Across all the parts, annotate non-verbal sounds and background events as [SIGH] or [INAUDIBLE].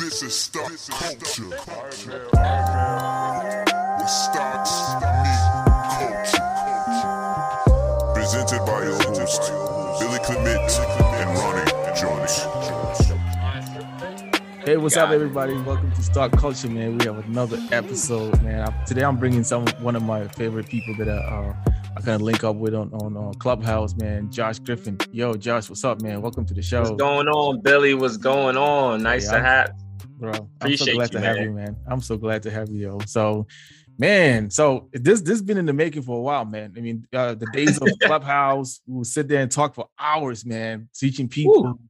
This is stock culture. With stocks meet culture. Presented by your host, Billy Clement and Ronnie Jones. Hey, what's up, everybody? Welcome to Stock Culture, man. We have another episode, man. I- Today, I'm bringing some one of my favorite people that I, uh, I kind of link up with on on uh, Clubhouse, man. Josh Griffin. Yo, Josh, what's up, man? Welcome to the show, What's going on, Billy? What's going on? Nice Yeah, to I'm- have. Bro. I'm so glad you, to have you, man. I'm so glad to have you, yo. So, man, so this this been in the making for a while, man. I mean, uh, the days of [LAUGHS] Clubhouse, we would sit there and talk for hours, man, teaching people,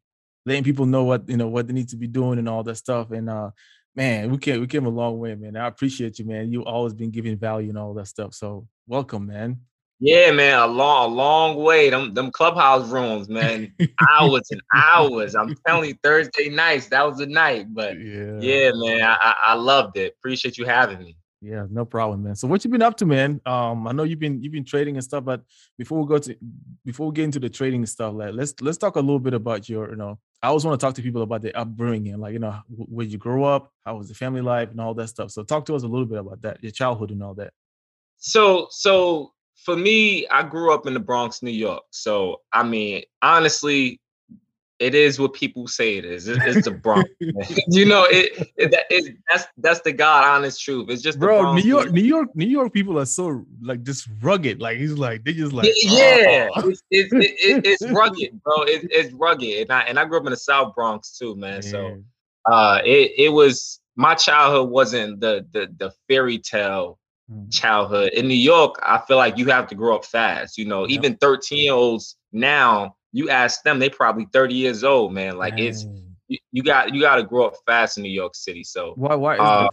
letting people know what you know what they need to be doing and all that stuff. And uh, man, we came we came a long way, man. I appreciate you, man. You always been giving value and all that stuff. So, welcome, man. Yeah, man, a long, a long way. Them, them clubhouse rooms, man, [LAUGHS] hours and hours. I'm telling you, Thursday nights, that was the night. But yeah, yeah, man, I, I, loved it. Appreciate you having me. Yeah, no problem, man. So what you been up to, man? Um, I know you've been you've been trading and stuff, but before we go to before we get into the trading stuff, like let's let's talk a little bit about your, you know, I always want to talk to people about their upbringing, like you know, wh- where you grow up, how was the family life, and all that stuff. So talk to us a little bit about that, your childhood and all that. So, so for me, I grew up in the Bronx, New York. So, I mean, honestly, it is what people say it is. It- It's the Bronx. [LAUGHS] [LAUGHS] you know, it, it, that is that's that's the God honest truth. It's just the Bro, Bronx, New York, New York, New York people are so like just rugged. Like he's like they just like yeah, "Oh." [LAUGHS] it's, it's, it, it- it's rugged, bro. It, it's rugged, and I and I grew up in the South Bronx too, man. So uh, it it was my childhood wasn't the the the fairy tale. Childhood in New York. I feel like you have to grow up fast. You know, even thirteen year olds now, you ask them, they probably thirty years old, man. Like it's you, you got you got to grow up fast in New York City. So why why is that?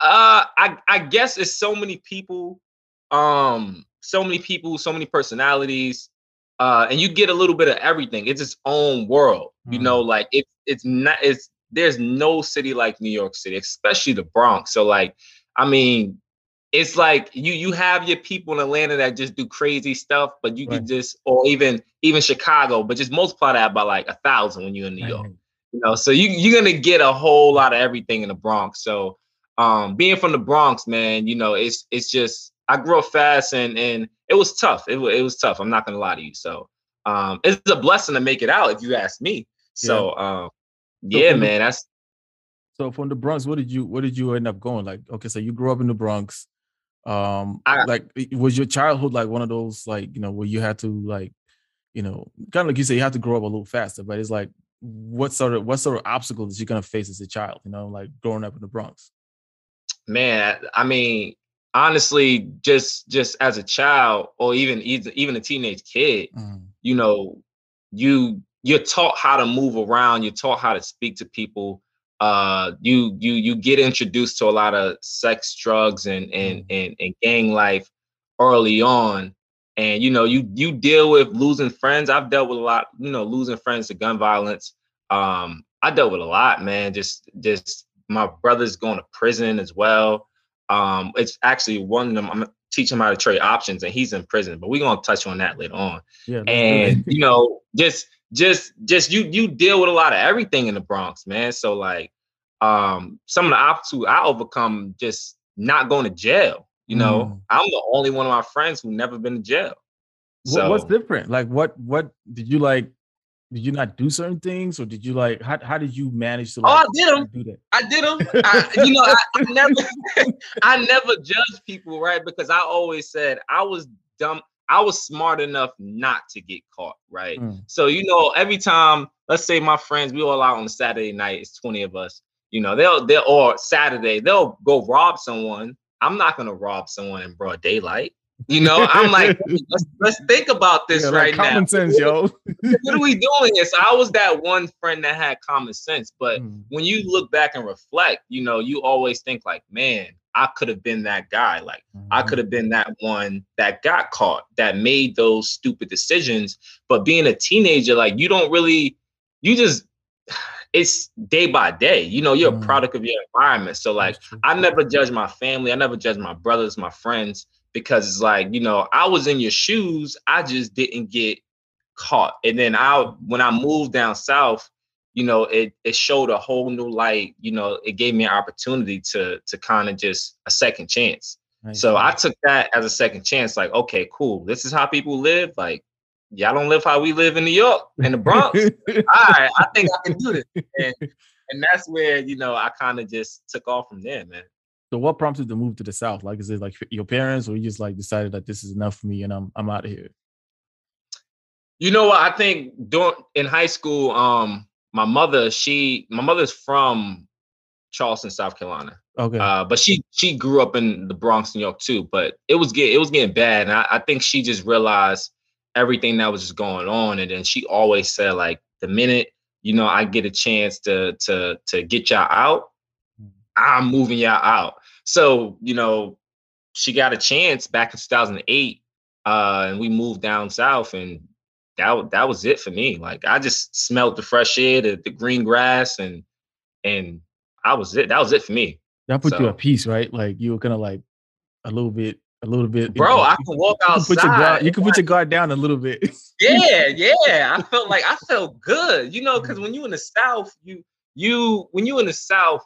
uh, I I guess it's so many people, um, so many people, so many personalities, uh, and you get a little bit of everything. It's its own world, you Mm. know. Like it's it's not it's there's no city like New York City, especially the Bronx. So like, I mean, it's like you you have your people in Atlanta that just do crazy stuff, but you Right. can just or even even Chicago, but just multiply that by like a thousand when you're in New York you know? So you you're gonna get a whole lot of everything in the bronx. So um being from the bronx man you know it's it's just i grew up fast and and it was tough. It, it was tough i'm not gonna lie to you. So um it's a blessing to make it out if you ask me. So um yeah the- man that's So from the Bronx, what did you what did you end up going? Like, okay, so you grew up in the Bronx. Um, I- like was your childhood like one of those like you know where you had to like, you know, kind of like you say you have to grow up a little faster, but it's like what sort of what sort of obstacles you're gonna face as a child, you know, like growing up in the Bronx. man i mean honestly just just as a child or even even even a teenage kid Mm, you know you you're taught how to move around you're taught how to speak to people uh you you you get introduced to a lot of sex drugs and and and, and gang life early on. And you know you you deal with losing friends. I've dealt with a lot you know losing friends to gun violence. Um i dealt with a lot man. Just just my brother's going to prison as well. Um it's actually one of them i'm teaching him how to trade options and he's in prison but we're going to touch on that later on. Yeah, and [LAUGHS] you know just just just you you deal with a lot of everything in the bronx man. So like um some of the obstacles i overcome just not going to jail you know Mm. i'm the only one of my friends who never been to jail What- what's different? Like, what what did you like? Did you not do certain things, or did you like? How how did you manage to? Oh, I did did 'em. Do that. I did them. I, [LAUGHS] you know, I, I never, [LAUGHS] I never judge people, right? Because I always said I was dumb. I was smart enough not to get caught, right? Mm. So you know, every time, let's say my friends, we all out on a Saturday night. It's twenty of us. You know, they'll they'll or Saturday they'll go rob someone. I'm not gonna rob someone in broad daylight. You know, I'm like, [LAUGHS] let's let's think about this Yeah, like right now common sense, yo. what are we doing here? So I was that one friend that had common sense. But Mm. when you look back and reflect, you know, you always think like, man, I could have been that guy. Like I Mm-hmm. could have been that one that got caught, that made those stupid decisions. But being a teenager, like you don't really, you just it's day by day. You know, you're Mm. a product of your environment. So like I never judge my family. I never judge my brothers, my friends, because it's like, you know, I was in your shoes. I just didn't get caught. And then I when I moved down south, you know, it it showed a whole new light. You know, it gave me an opportunity to to kind of just a second chance. Nice. So I took that as a second chance. Like, okay, cool. This is how people live. Like, y'all don't live how we live in New York in the Bronx. [LAUGHS] All right, I think I can do this. And and that's where you know I kind of just took off from there, man. so what prompted the move to the South? Like, is it like your parents, or you just like decided that this is enough for me and I'm I'm out of here? You know what? I think during in high school, um, my mother, she my mother's from Charleston, South Carolina. Okay. Uh, but she she grew up in the Bronx, New York too. But it was get it was getting bad, and I, I think she just realized everything that was just going on, and then she always said like, the minute you know I get a chance to to to get y'all out, I'm moving y'all out. So you know, she got a chance back in 2008, uh, and we moved down south, and that that was it for me. Like I just smelled the fresh air, the, the green grass, and and I was it. That was it for me. that put you so- at peace, right? Like you were kind of like a little bit, a little bit. you Bro, know, I can walk can your guard, outside. you can put your guard down a little bit. [LAUGHS] yeah, yeah. I felt like I felt good, you know, because when you in the South, you you when you in the South,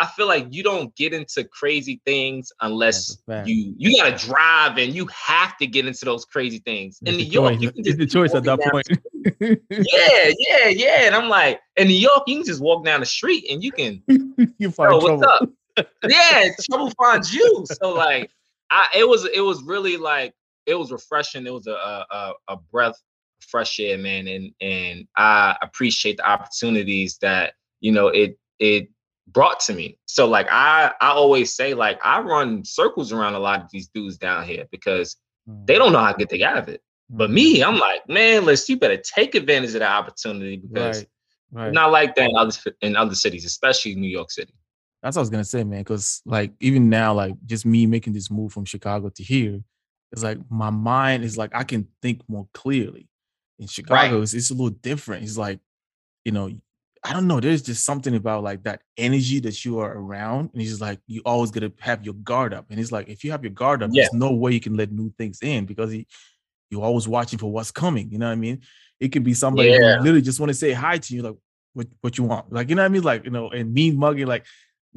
I feel like you don't get into crazy things unless That's a fact. you you gotta drive and you have to get into those crazy things. In It's New the York, choice. you can it's the choice at that point. [LAUGHS] Yeah, yeah, yeah. And I'm like, in New York, you can just walk down the street and you can [LAUGHS] you find Yo, trouble. what's up? yeah, trouble finds you. So like, I it was it was really like it was refreshing. It was a a, a- breath of fresh air, man, and and I appreciate the opportunities that you know it it brought to me. So like I I always say like I run circles around a lot of these dudes down here because they mm. don't know how to get the out of it. But mm-hmm. me, I'm like, man, let's you better take advantage of the opportunity because right, right. not like that in other in other cities, especially New York City. That's what I was gonna say, man. Because like even now, like just me making this move from Chicago to here, it's like my mind is like I can think more clearly. In Chicago, it's, it's a little different. It's like, you know, I don't know. There's just something about like that energy that you are around, and it's just like you always gotta have your guard up. And it's like if you have your guard up, Yeah. there's no way you can let new things in because he, you're always watching for what's coming. You know what I mean? It could be somebody who Yeah. literally just want to say hi to you, like what what you want, like you know what I mean? Like you know, and mean mugging, like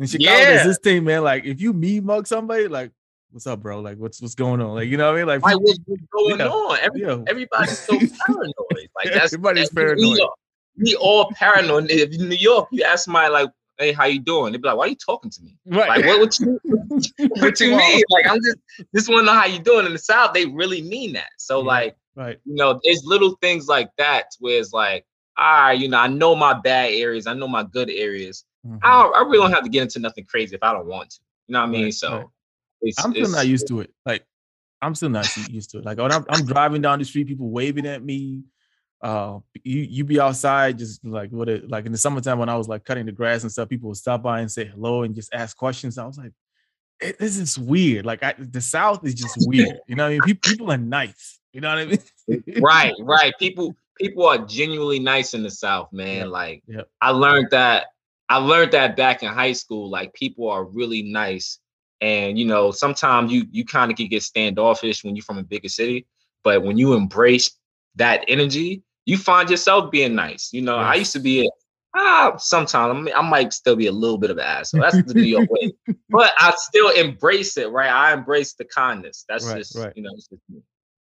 in Chicago, there's Yeah. this thing, man. Like if you me mug somebody, like what's up, bro? Like what's what's going on? Like you know what I mean? Like Like what's what's going Yeah. on? Every, yeah, everybody's so [LAUGHS] paranoid. Like that's Everybody's that's- paranoid. We all paranoid. If in New York, you ask somebody like, "Hey, how you doing?" They'd be like, "Why are you talking to me? right. Like, what, what you [LAUGHS] what you mean? Like, I'm just just want to know how you doing." In the South, they really mean that. So, Yeah. like, Right. you know, there's little things like that where it's like, all right, you know, I know my bad areas, I know my good areas. Mhm. I, I really don't have to get into nothing crazy if I don't want to. You know what I mean? Right, So, right. it's, I'm still it's- not used to it. Like I'm still not used to it. Like when I'm, I'm driving down the street, people waving at me. Uh, you you be outside just like what it like in the summertime when I was like cutting the grass and stuff. People would stop by and say hello and just ask questions. I was like, "Eh, this is weird. Like I, the South is just weird. You know what I mean? People, people are nice. You know what I mean? right, right. People people are genuinely nice in the South, man. Yeah, Like yep. I learned that I learned that back in high school. Like people are really nice. And you know, sometimes you you kind of can get standoffish when you're from a bigger city, but when you embrace that energy, you find yourself being nice. You know, I used to be a ah sometimes I, mean, I might still be a little bit of an asshole. That's the New York way. [LAUGHS] But I still embrace it, right? I embrace the kindness. That's Right, just right. you know, it's just me.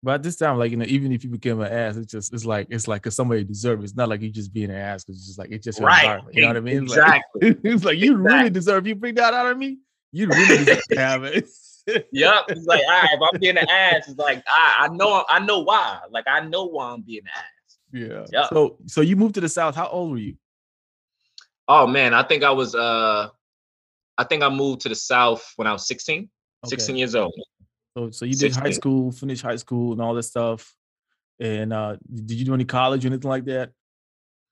But at this time, like you know, even if you became an ass, it's just it's like it's like because somebody deserves it. It's not like you just being an ass because it's just like it's just Right. You know what I mean? Exactly. Like, [LAUGHS] it's like you really Exactly. deserve. You bring that out of me. You really deserve to have it. Yep. It's like, all right, if I'm being an [LAUGHS] ass, it's like, I, I know, I know why. Like, I know why I'm being an ass. Yeah. Yeah. So so you moved to the south. How old were you? Oh man, I think I was uh I think I moved to the south when I was 16, 16 years old. So so you did high school, finished high school, and all this stuff. And uh did you do any college or anything like that?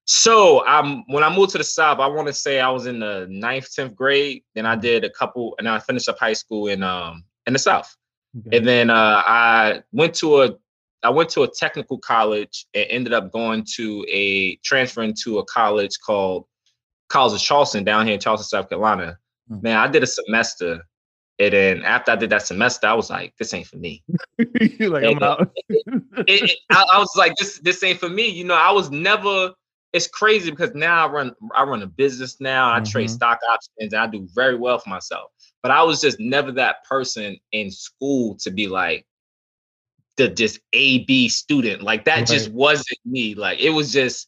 So um when I moved to the south, I want to say I was in the ninth, 10th grade. Then I did a couple and I finished up high school in um in the south. Okay. And then uh I went to a I went to a technical college and ended up going to a transferring to a college called College of Charleston down here in Charleston, South Carolina. Hmm. Man, I did a semester. And then after I did that semester, I was like, this ain't for me. [LAUGHS] You're like, I'm out. It- it- I, I was like, this this ain't for me. You know, I was never it's crazy because now I run I run a business now. I trade Mhm. stock options and I do very well for myself. But I was just never that person in school to be like the just A B student. Like that just wasn't me. Like it was just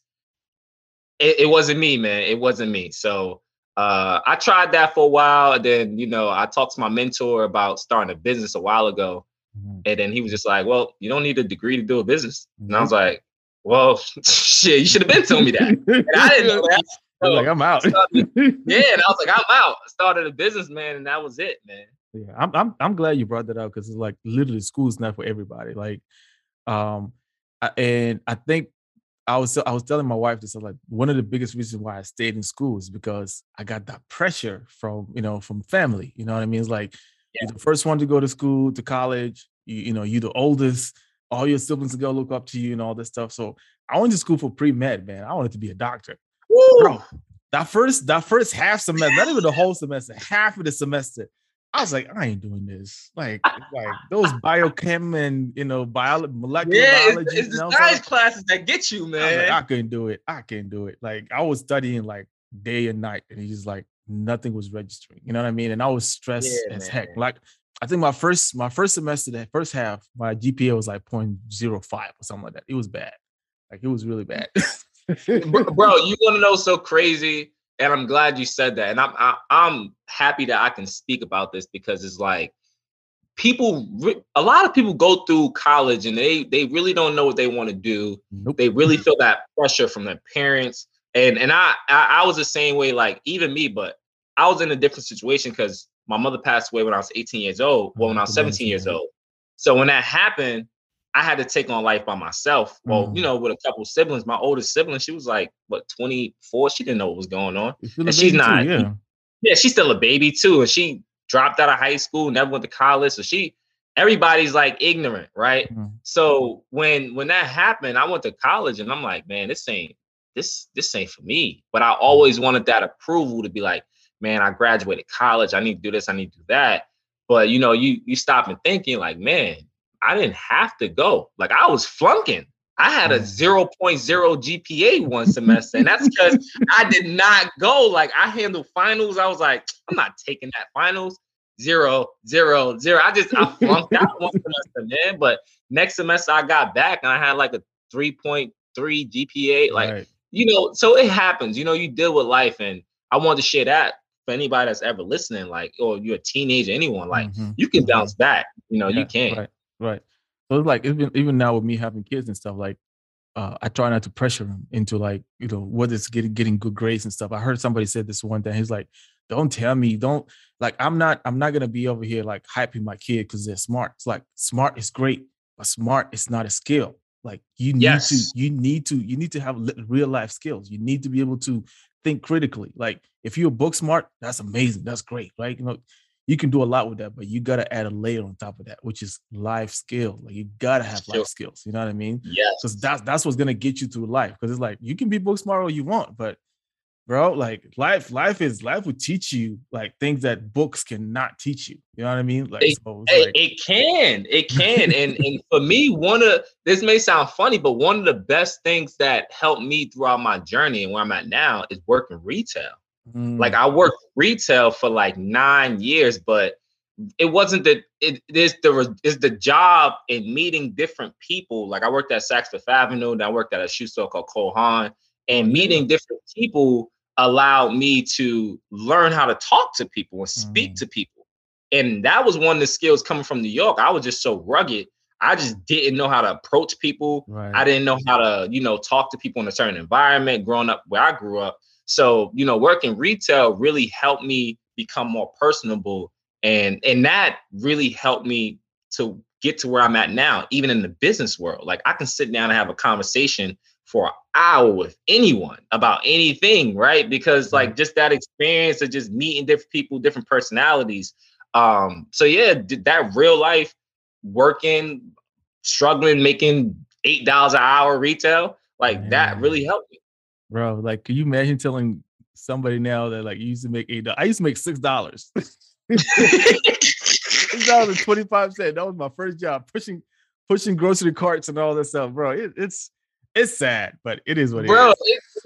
it, it wasn't me, man. It wasn't me. So uh I tried that for a while. And then, you know, I talked to my mentor about starting a business a while ago. Mhm. And then he was just like, Well, you don't need a degree to do a business. And I was like, Well, [LAUGHS] shit, you should have been telling me that. And I didn't know that. [LAUGHS] I was like, I'm out. [LAUGHS] Yeah, and I was like, I'm out. I started a business, man, and that was it, man. Yeah, I'm I'm I'm glad you brought that up because it's like literally school's not for everybody. Like, um, I, and I think I was I was telling my wife this. I was like, one of the biggest reasons why I stayed in school is because I got that pressure from you know from family. You know what I mean? It's like you're the first one to go to school to college. You you know you're the oldest. All your siblings are gonna look up to you and all this stuff. So I went to school for pre med, man. I wanted to be a doctor bro. That first that first half semester, not even the whole semester, half of the semester, I was like, I ain't doing this. Like, like those biochem and you know, bio [LAUGHS] molecular Yeah, biology. it's, it's the science classes that get you, I, like, man. I couldn't do it. I couldn't do it. Like I was studying like day and night, and he's like nothing was registering. You know what I mean? And I was stressed Yeah, as heck. Like I think my first my first semester, that first half, my GPA was like 0.05 or something like that. It was bad. Like it was really bad. bro, bro, [LAUGHS] you want to know so crazy, and I'm glad you said that, and I'm I, I'm happy that I can speak about this because it's like people, a lot of people go through college and they they really don't know what they want to do. nope. They really feel that pressure from their parents, and and I, I I was the same way, like even me, but I was in a different situation because my mother passed away when I was 18 years old. Well, when I was 17 years old. So when that happened, I had to take on life by myself. Well, you Mm. know, with a couple siblings. My oldest sibling, she was like what 24. She didn't know what was going on. You're still a and she's baby too, not- yeah. Yeah, she's still a baby too, and she dropped out of high school, never went to college. So she, everybody's like ignorant, right? Mm. So when when that happened, I went to college, and I'm like, man, this ain't this this ain't for me. But I always wanted that approval to be like, man, I graduated college. I need to do this. I need to do that. But you know, you you stop and thinking like, man, I didn't have to go. Like I was flunking. I had a Mm. 0.0 GPA one semester, and that's because I did not go. Like I handled finals. I was like, I'm not taking that finals. Zero, zero, zero. I just I flunked out one [LAUGHS] semester, man. But next semester I got back and I had like a 3.3 GPA. Like, Right. you know, so it happens. You know, you deal with life. And I wanted to share that for anybody that's ever listening, like, or you're a teenager, anyone, like Mhm. you can Mhm. bounce back. You know, Yeah, you can. Right, right. So it's like even even now with me having kids and stuff, like uh, I try not to pressure them into like you know whether it's getting getting good grades and stuff. I heard somebody said this one thing. He's like, "Don't tell me, don't like I'm not I'm not gonna be over here like hyping my kid because they're smart. It's like smart is great, but smart is not a skill. Like you need Yes. to you need to you need to have real life skills. You need to be able to think critically. Like if you're book smart, that's amazing. That's great, right? You know, you can do a lot with that, but you gotta add a layer on top of that, which is life skill. Like you gotta have Sure. life skills. You know what I mean? Yeah. Because that's that's what's gonna get you through life. Because it's like you can be book smart all you want, but bro, like life, life is life will teach you like things that books cannot teach you. You know what I mean? Like, Hey, so Hey, like it can, it can, and and for [LAUGHS] me, one of this may sound funny, but one of the best things that helped me throughout my journey and where I'm at now is working retail. Like mm, I worked retail for like nine years, but it wasn't the it is the was is the job in meeting different people. Like I worked at Saks Fifth Avenue, and I worked at a shoe store called Cole Haan, and meeting different people allowed me to learn how to talk to people and speak Mm. to people. And that was one of the skills coming from New York. I was just so rugged. I just didn't know how to approach people. right. I didn't know how to, you know, talk to people in a certain environment growing up where I grew up. So, you know, working retail really helped me become more personable. And and that really helped me to get to where I'm at now, even in the business world. Like I can sit down and have a conversation for an hour with anyone about anything, right? Because like just that experience of just meeting different people, different personalities. Um, so yeah, that real life working, struggling, making eight dollars an hour retail, like that really helped me. Bro. Like, can you imagine telling somebody now that like you used to make eight dollars? I used to make six dollars. [LAUGHS] Six dollars and twenty five cents. That was my first job, pushing pushing grocery carts and all that stuff, bro. It, it's it's sad, but it is what it Bro, is.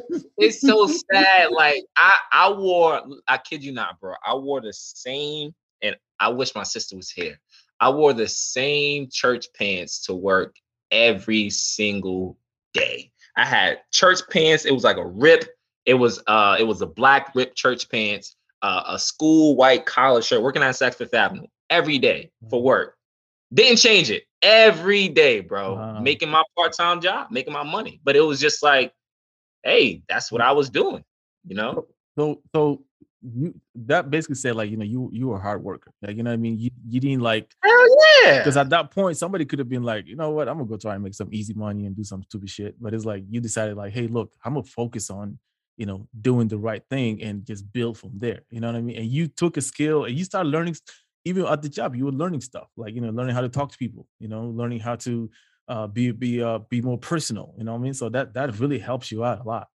it, it's so sad. Like I, I wore, I kid you not, bro. I wore the same, and I wish my sister was here. I wore the same church pants to work every single day. I had church pants. It was like a rip. It was uh, it was a black rip church pants, uh, a school white collar shirt. Working on Saks Fifth Avenue every day for work. Didn't change it every day, bro. Wow. Making my part time job, making my money. But it was just like, hey, that's what I was doing. You know? So so you that basically said like you know you you were a hard worker. Like you know what I mean. You you didn't like Hell yeah. because at that point somebody could have been like you know what I'm gonna go try and make some easy money and do some stupid shit. But it's like you decided like hey look I'm gonna focus on you know doing the right thing and just build from there. You know what I mean. And you took a skill and you started learning even at the job you were learning stuff like you know learning how to talk to people. You know learning how to uh, be be uh, be more personal. You know what I mean. So that that really helps you out a lot.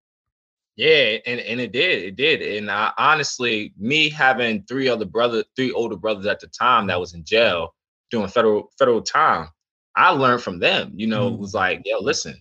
Yeah, and, and it did, it did. And I, honestly, me having three other brother, three older brothers at the time that was in jail doing federal federal time, I learned from them. You know, it Mm. was like, yo, listen,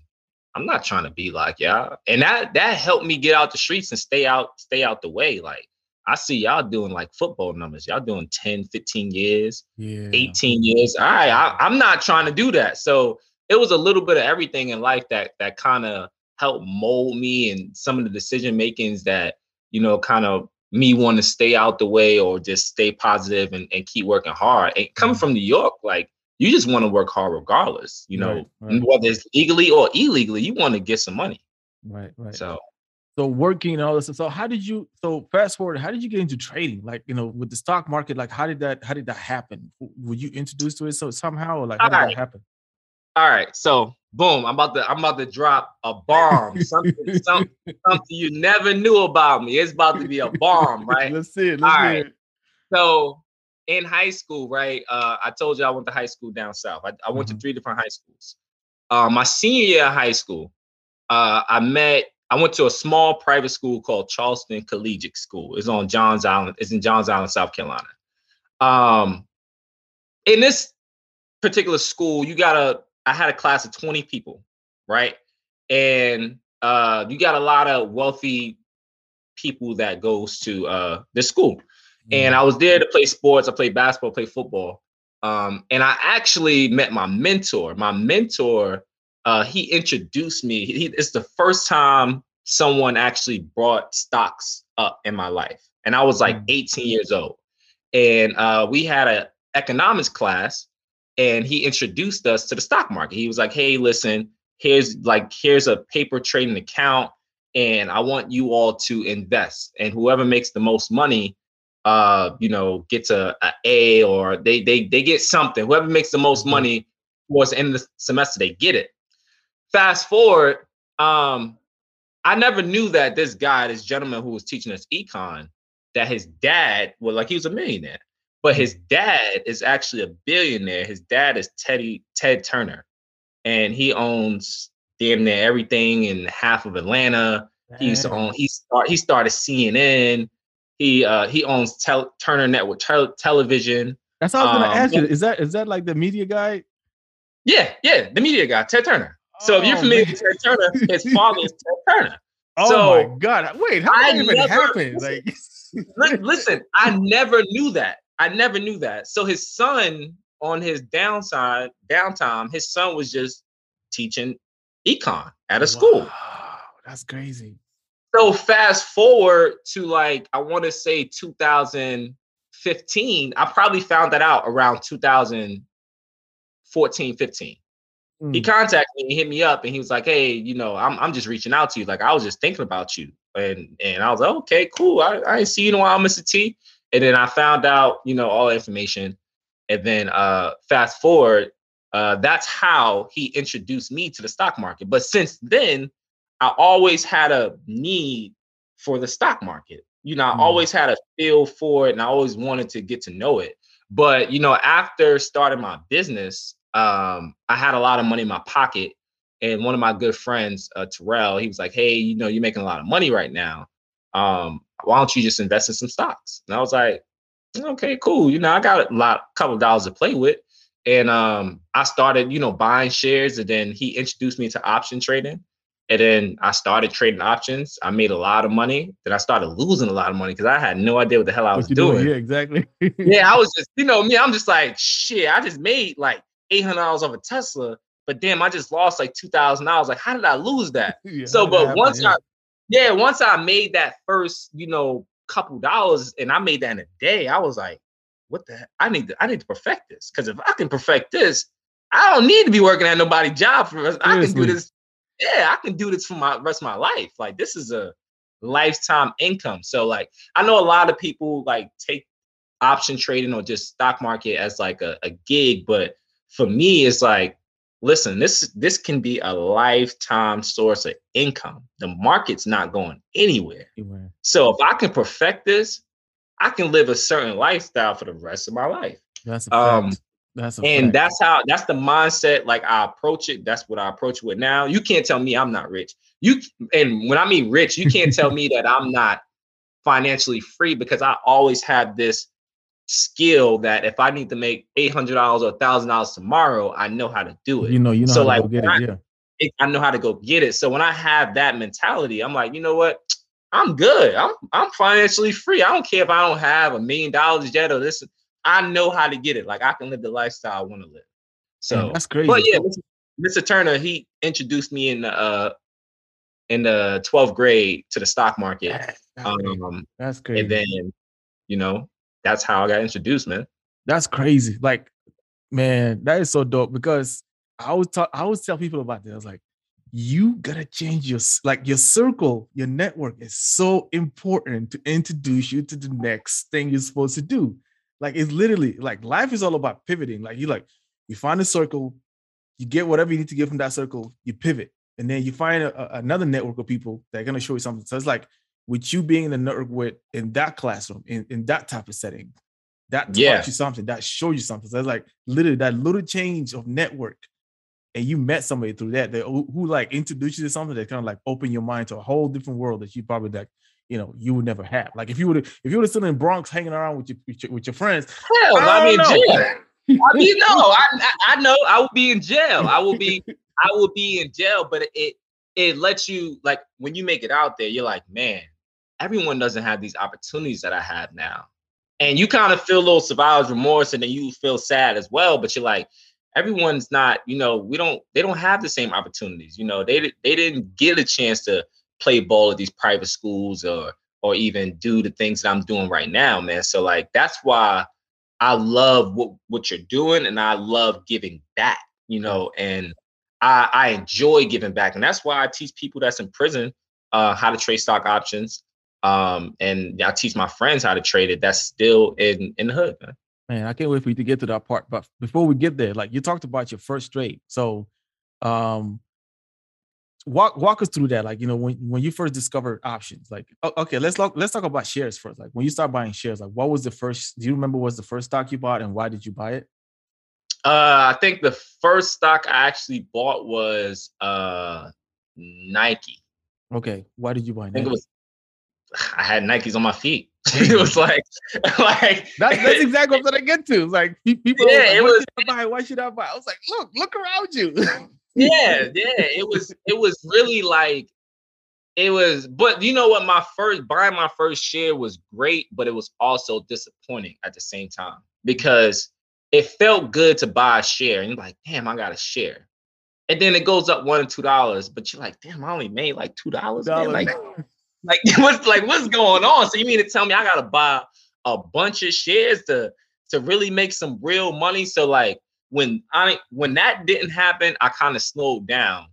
I'm not trying to be like y'all. And that that helped me get out the streets and stay out, stay out the way. Like I see y'all doing like football numbers. Y'all doing 10, 15 years. Yeah. 18 years. All right, I, I'm not trying to do that. So it was a little bit of everything in life that that kind of helped mold me and some of the decision makings that you know kind of me want to stay out the way or just stay positive and, and keep working hard. And coming Mhm. from New York, like you just want to work hard regardless, you know, Right, right. whether it's legally or illegally, you want to get some money. Right. Right. So so working and all this. So how did you? So fast forward, how did you get into trading? Like you know, with the stock market, like how did that? How did that happen? Were you introduced to it so somehow, or like how did Alright. that happen? all right, so boom, I'm about to I'm about to drop a bomb, something, [LAUGHS] something, something you never knew about me. It's about to be a bomb, right? [LAUGHS] Let's see it. Let's All right. it. So in high school, right? Uh, I told you I went to high school down south. I, I went Mhm. to three different high schools. Uh, my senior year of high school, uh, I met. I went to a small private school called Charleston Collegiate School. It's on Johns Island. It's in Johns Island, South Carolina. Um, in this particular school, you got a. I had a class of twenty people, right? And uh, you got a lot of wealthy people that goes to uh, this school and I was there to play sports. I played basketball, played football, um, and I actually met my mentor. My mentor, uh, he introduced me. He, it's the first time someone actually brought stocks up in my life, and I was like Mm. 18 years old. And uh, we had an economics class, and he introduced us to the stock market. He was like, "Hey, listen, here's like here's a paper trading account, and I want you all to invest, and whoever makes the most money." uh you know gets a, a a or they they they get something whoever makes the most Mhm. money towards the end of the semester they get it fast forward um i never knew that this guy this gentleman who was teaching us econ that his dad well like he was a millionaire but his dad is actually a billionaire his dad is teddy ted turner and he owns damn near everything in half of atlanta he used to He start. He started CNN. He uh he owns tel- Turner Network tel- Television. That's what I was gonna um, ask you. Is that is that like the media guy? Yeah, yeah, the media guy, Ted Turner. So if you're Oh, familiar man. with Ted Turner, his father is Ted Turner. [LAUGHS] Oh so, my god! Wait, how did that even happen? Like, [LAUGHS] Listen, I never knew that. I never knew that. So his son, on his downside, downtime, his son was just teaching econ at a school. Wow, that's crazy. So fast forward to like I want to say 2015. I probably found that out around 2014, 15. He Mm. contacted me, he hit me up, and he was like, "Hey, you know, I'm I'm just reaching out to you. Like I was just thinking about you." And and I was like, "Okay, cool. I I ain't see you in a while, Mr. T." And then I found out, you know, all the information. And then uh fast forward, uh that's how he introduced me to the stock market. But since then, I always had a need for the stock market. You know, I Mm. always had a feel for it and I always wanted to get to know it. But, you know, after starting my business, um, I had a lot of money in my pocket. And one of my good friends, uh, Terrell, he was like, Hey, you know, you're making a lot of money right now. Um, why don't you just invest in some stocks? And I was like, okay, cool. You know, I got a lot, couple of dollars to play with. And um, I started, you know, buying shares, and then he introduced me to option trading. And then I started trading options. I made a lot of money. Then I started losing a lot of money because I had no idea what the hell I was doing. doing. Yeah, exactly. [LAUGHS] yeah, I was just, you know, me, I'm just like, shit, I just made like $800 off a Tesla, but damn, I just lost like $2,000. Like, how did I lose that? [LAUGHS] yeah, so, but once I, yeah, once I made that first, you know, couple dollars and I made that in a day, I was like, what the heck? I need to, I need to perfect this. Cause if I can perfect this, I don't need to be working at nobody's job for us. I can do this. Yeah, I can do this for my rest of my life. Like this is a lifetime income. So like I know a lot of people like take option trading or just stock market as like a, a gig, but for me, it's like, listen, this this can be a lifetime source of income. The market's not going anywhere. anywhere. So if I can perfect this, I can live a certain lifestyle for the rest of my life. That's a um, that's a and fact. that's how that's the mindset. Like I approach it. That's what I approach with now. You can't tell me I'm not rich. You and when I mean rich, you can't tell [LAUGHS] me that I'm not financially free because I always have this skill that if I need to make eight hundred dollars or thousand dollars tomorrow, I know how to do it. You know, you know so like, get it, yeah. I know how to go get it. So when I have that mentality, I'm like, you know what? I'm good. I'm I'm financially free. I don't care if I don't have a million dollars yet or this. I know how to get it. Like I can live the lifestyle I want to live. So Man, that's crazy. But yeah, Mr. Turner, he introduced me in the uh in the 12th grade to the stock market. Um, that's crazy. And then, you know, that's how I got introduced, man. That's crazy. Like, man, that is so dope because I always talk, I always tell people about this. I was like, you gotta change your like your circle, your network is so important to introduce you to the next thing you're supposed to do. Like it's literally like life is all about pivoting. Like you like you find a circle, you get whatever you need to get from that circle, you pivot, and then you find a, a, another network of people that are gonna show you something. So it's like with you being in the network with in that classroom, in, in that type of setting, that taught yeah. you something, that showed you something. So it's like literally that little change of network, and you met somebody through that that who, who like introduced you to something that kind of like opened your mind to a whole different world that you probably like you know you would never have. Like if you would if you would have still in Bronx hanging around with your with your, with your friends, hell, I, I mean, jail. [LAUGHS] I mean, no, I, I know I will be in jail. I will be I will be in jail, but it it lets you like when you make it out there, you're like, man, everyone doesn't have these opportunities that I have now. And you kind of feel a little survivor's remorse and then you feel sad as well, but you're like, everyone's not, you know, we don't, they don't have the same opportunities. You know, they they didn't get a chance to play ball at these private schools or or even do the things that I'm doing right now, man. So like that's why I love what what you're doing and I love giving back, you know, and I, I enjoy giving back. And that's why I teach people that's in prison uh, how to trade stock options. Um, and I teach my friends how to trade it. That's still in in the hood. Man. man, I can't wait for you to get to that part. But before we get there, like you talked about your first trade. So um walk walk us through that. Like, you know, when, when you first discovered options, like okay, let's look, let's talk about shares first. Like when you start buying shares, like what was the first do you remember was the first stock you bought and why did you buy it? Uh I think the first stock I actually bought was uh Nike. Okay. Why did you buy Nike? I, was, I had Nikes on my feet. [LAUGHS] it was like, [LAUGHS] like that's, that's [LAUGHS] exactly what I get to. Like people, yeah, it was. Should buy? Why should I buy? I was like, look, look around you. yeah, yeah. It was, it was really like, it was. But you know what? My first buying my first share was great, but it was also disappointing at the same time because it felt good to buy a share, and you're like, damn, I got a share and then it goes up one or two dollars, but you're like, damn, I only made like two dollars. Like, like [LAUGHS] what's like what's going on? So you mean to tell me I gotta buy a bunch of shares to to really make some real money? So like when I when that didn't happen, I kind of slowed down,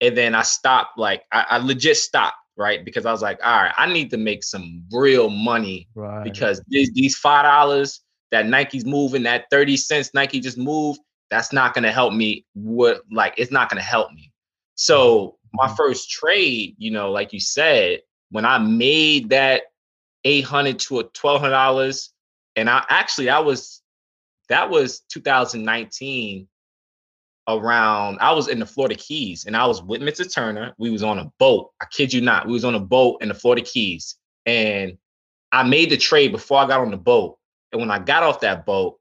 and then I stopped. Like I, I legit stopped, right? Because I was like, all right, I need to make some real money right. because these these five dollars that Nike's moving, that thirty cents Nike just moved that's not going to help me what like it's not going to help me so my mm-hmm. first trade you know like you said when i made that 800 to a 1200 dollars and i actually i was that was 2019 around i was in the florida keys and i was with mr turner we was on a boat i kid you not we was on a boat in the florida keys and i made the trade before i got on the boat and when i got off that boat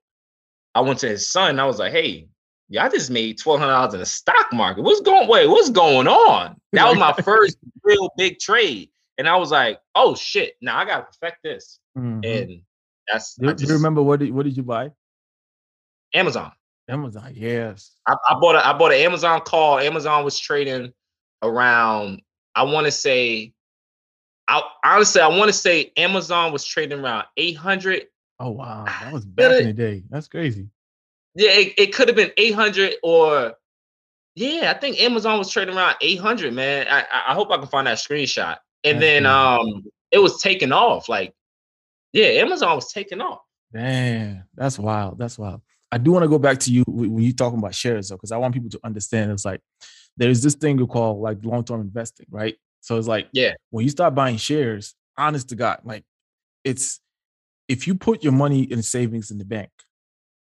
I went to his son. I was like, "Hey, yeah, I just made twelve hundred dollars in the stock market. What's going? Wait, what's going on? That was my first real big trade, and I was like, oh shit! Now I gotta perfect this, Mhm. and that's do, I do you remember what did what did you buy? Amazon. Amazon. Yes. I, I bought a I bought an Amazon call. Amazon was trading around. I want to say, I honestly I want to say Amazon was trading around eight hundred. Oh wow, that was back in the day. That's crazy. Yeah, it, it could have been eight hundred or. Yeah, I think Amazon was trading around 800, man. I- I hope I can find that screenshot. And then um it was taking off. Like, yeah, Amazon was taking off. Damn, that's wild. That's wild. I do want to go back to you when you talking about shares though, because I want people to understand it's like there's this thing we call like long-term investing, right? So it's like Yeah. when you start buying shares, honest to God, like it's if you put your money in savings in the bank,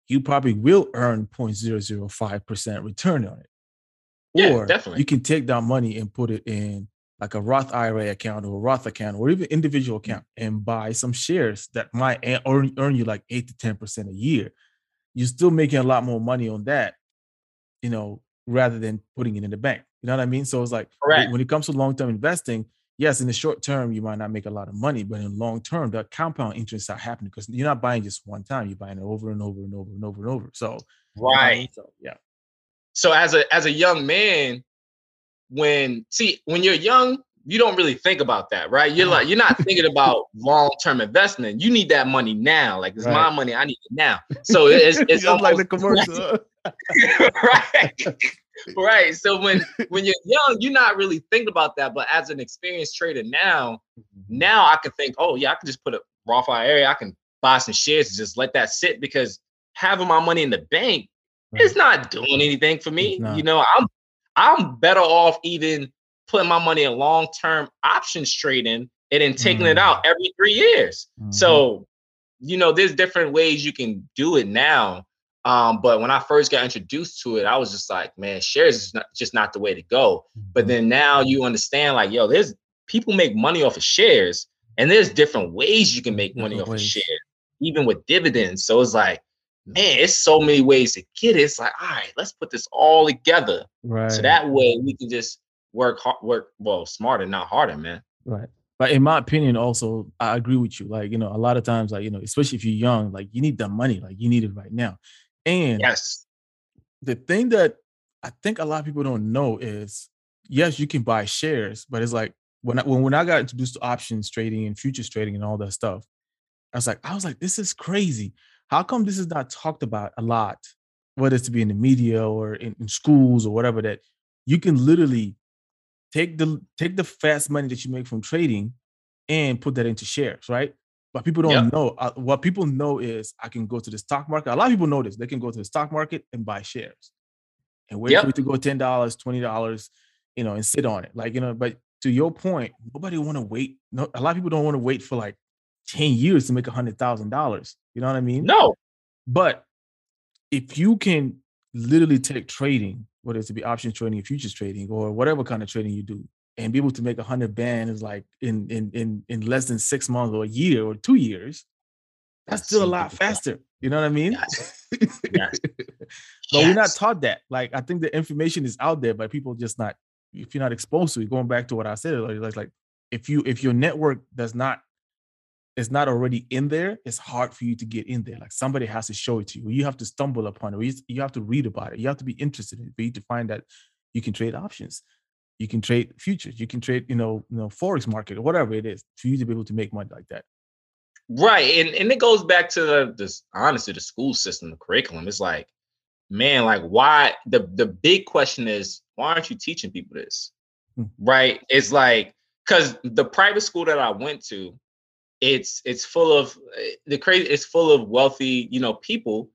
you probably will earn 0.005% return on it. Yeah, or definitely. you can take that money and put it in like a Roth IRA account or a Roth account or even individual Mm-hmm. account and buy some shares that might earn, earn you like eight to 10% a year. You're still making a lot more money on that, you know, rather than putting it in the bank. You know what I mean? So it's like when- Correct. when it comes to long term investing, yes, in the short term, you might not make a lot of money, but in long term, the compound interest are happening because you're not buying just one time, you're buying it over and over and over and over and over. So, you know what I mean? Right. So, yeah. so as a as a young man when see when you're young you don't really think about that right? You're mm-hmm. like you're not thinking about long-term investment. You need that money now. Like it's my money. I need it now. [LAUGHS] So it's it's Just like the commercial. [LAUGHS] right. Right. So when when you're young you're not really thinking about that. But as an experienced trader now mm-hmm. now i can think oh yeah i can just put a roth ira i can buy some shares and just let that sit because having my money in the bank it's not doing anything for me. You know, I'm I'm better off even putting my money in long-term options trading and then taking it Mm. out every three years. Mhm. So, you know, there's different ways you can do it now. Um, but when I first got introduced to it, I was just like, man, shares is not just not the way to go. But Mhm. then now you understand, like, yo, there's people make money off of shares, and there's different ways you can make money off of shares, even with dividends. So it's like, man, it's so many ways to get it. It's like, all right, let's put this all together. right. So that way we can just work hard, work well, smarter, not harder, man. Right. But in my opinion, also, I agree with you. Like, you know, a lot of times, like, you know, especially if you're young, like you need the money, like you need it right now. And Yes. the thing that I think a lot of people don't know is yes, you can buy shares, but it's like when I, when, when I got introduced to options trading and futures trading and all that stuff, I was like, I was like, this is crazy. How come this is not talked about a lot, whether it's to be in the media or in, in schools or whatever, that you can literally take the take the fast money that you make from trading and put that into shares, right? But people don't Yep. know. Uh, what people know is I can go to the stock market. A lot of people know this. They can go to the stock market and buy shares and wait Yep. for it to go $10, $20, you know, and sit on it. Like, you know, but to your point, nobody want to wait. No, a lot of people don't want to wait for like 10 years to make a hundred thousand dollars. You know what I mean? No. But if you can literally take trading, whether it's to be options trading, futures trading, or whatever kind of trading you do, and be able to make a hundred bands like in in in in less than six months or a year or two years, that's I've still a lot faster. You know what I mean? Yes. Yes. [LAUGHS] but we're not taught that. Like I think the information is out there, but people just not. If you're not exposed to it, going back to what I said, earlier, like like if you if your network does not is not already in there, it's hard for you to get in there. Like somebody has to show it to you. You have to stumble upon it. You, you have to read about it. You have to be interested in it for you to find that you can trade options. You can trade futures. You can trade, you know, you know, forex market or whatever it is for you to be able to make money like that. Right. And and it goes back to the this honestly the school system, the curriculum. It's like, man, like why the the big question is why aren't you teaching people this? Hmm. Right. It's like because the private school that I went to, it's it's full of the crazy it's full of wealthy, you know, people,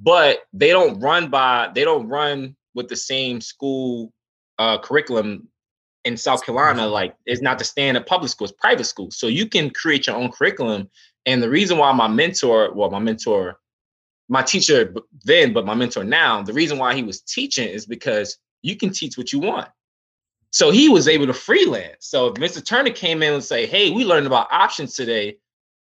but they don't run by they don't run with the same school uh curriculum in South Carolina, like it's not the standard public school, it's private school. So you can create your own curriculum. And the reason why my mentor, well, my mentor, my teacher then, but my mentor now, the reason why he was teaching is because you can teach what you want. So he was able to freelance. So if Mr. Turner came in and say, Hey, we learned about options today.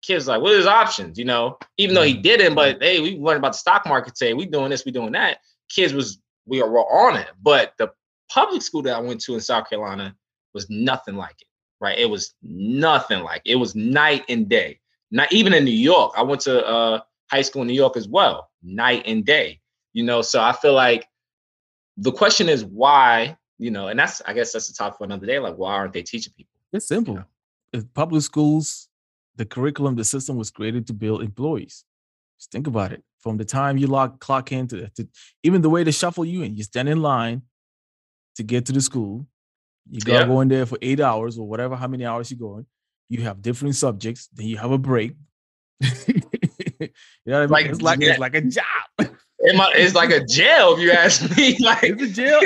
Kids like, what is options? You know, even though he didn't, but hey, we learned about the stock market today. We doing this, we doing that. kids was we were on it. But the public school that I went to in South Carolina was nothing like it. Right? It was nothing like it. it was night and day. Not even in New York. I went to uh, high school in New York as well, night and day. You know, so I feel like the question is why, you know, and that's I guess that's the topic for another day. Like, why aren't they teaching people? It's simple. You know? If public schools, the curriculum, the system was created to build employees. Just think about it. From the time you lock clock in to, to even the way they shuffle you in, you stand in line to get to the school. You gotta yeah. go in there for eight hours or whatever, how many hours you going. You have different subjects. Then you have a break. [LAUGHS] you know what I mean? Like, it's like yeah. it's like a job. it's like a jail, if you ask me. [LAUGHS] Like it's a jail.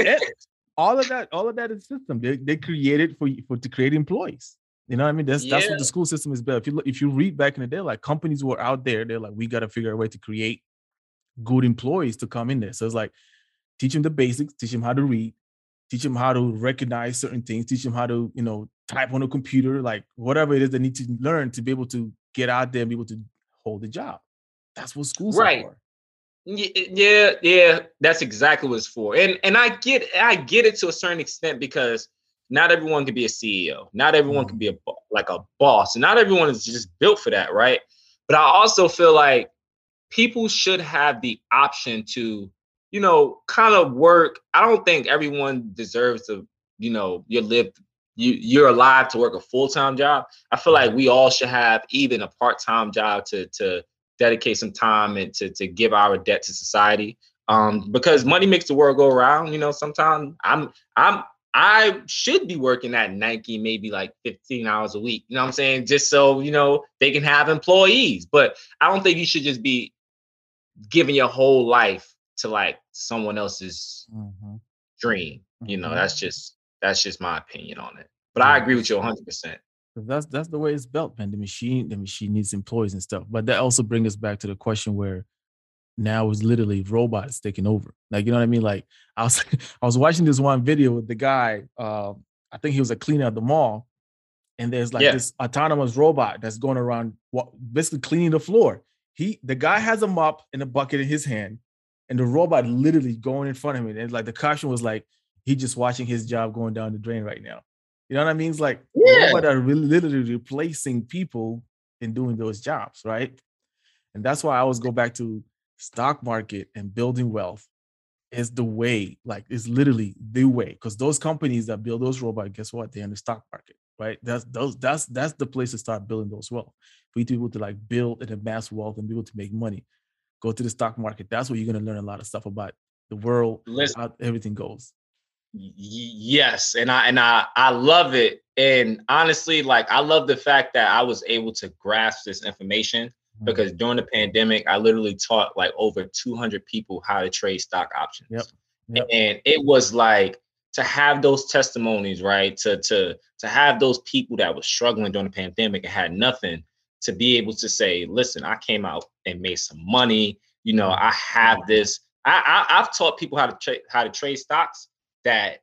All of that, all of that is system. They they created for for to create employees. You know what I mean? That's yeah. that's what the school system is built. If you look, if you read back in the day, like companies were out there, they're like, we got to figure out a way to create good employees to come in there. So it's like teach them the basics, teach them how to read, teach them how to recognize certain things, teach them how to, you know, type on a computer, like whatever it is they need to learn to be able to get out there and be able to hold a job. That's what schools right. are for. Yeah, yeah, that's exactly what it's for. And and I get I get it to a certain extent because not everyone can be a CEO. Not everyone mm. can be a like a boss. And not everyone is just built for that, right? But I also feel like people should have the option to, you know, kind of work. I don't think everyone deserves to, you know, you live you you're alive to work a full-time job. I feel like we all should have even a part-time job to to dedicate some time and to to give our debt to society. Um, because money makes the world go around. You know, sometimes I'm I'm I should be working at Nike maybe like 15 hours a week. You know what I'm saying? Just so, you know, they can have employees. But I don't think you should just be giving your whole life to like someone else's mm-hmm. dream. You know, mm-hmm. that's just that's just my opinion on it. But I agree with you 100 percent that's that's the way it's built, man. The machine, the machine needs employees and stuff. But that also brings us back to the question where now is literally robots taking over. Like, you know what I mean? Like I was [LAUGHS] I was watching this one video with the guy, uh, I think he was a cleaner at the mall, and there's like yeah. this autonomous robot that's going around basically cleaning the floor. He the guy has a mop and a bucket in his hand, and the robot literally going in front of him. And like the caution was like, he just watching his job going down the drain right now. You know what I mean? It's like yeah. robots are really literally replacing people in doing those jobs, right? And that's why I always go back to stock market and building wealth is the way, like it's literally the way. Because those companies that build those robots, guess what? They're in the stock market, right? That's those that's that's the place to start building those wealth. For you to be able to like build and amass wealth and be able to make money. Go to the stock market. That's where you're gonna learn a lot of stuff about the world, Listen, how everything goes yes and i and i i love it and honestly like i love the fact that i was able to grasp this information mm-hmm. because during the pandemic i literally taught like over 200 people how to trade stock options yep. Yep. and it was like to have those testimonies right to to to have those people that were struggling during the pandemic and had nothing to be able to say listen i came out and made some money you know i have this I, I have taught people how to trade how to trade stocks that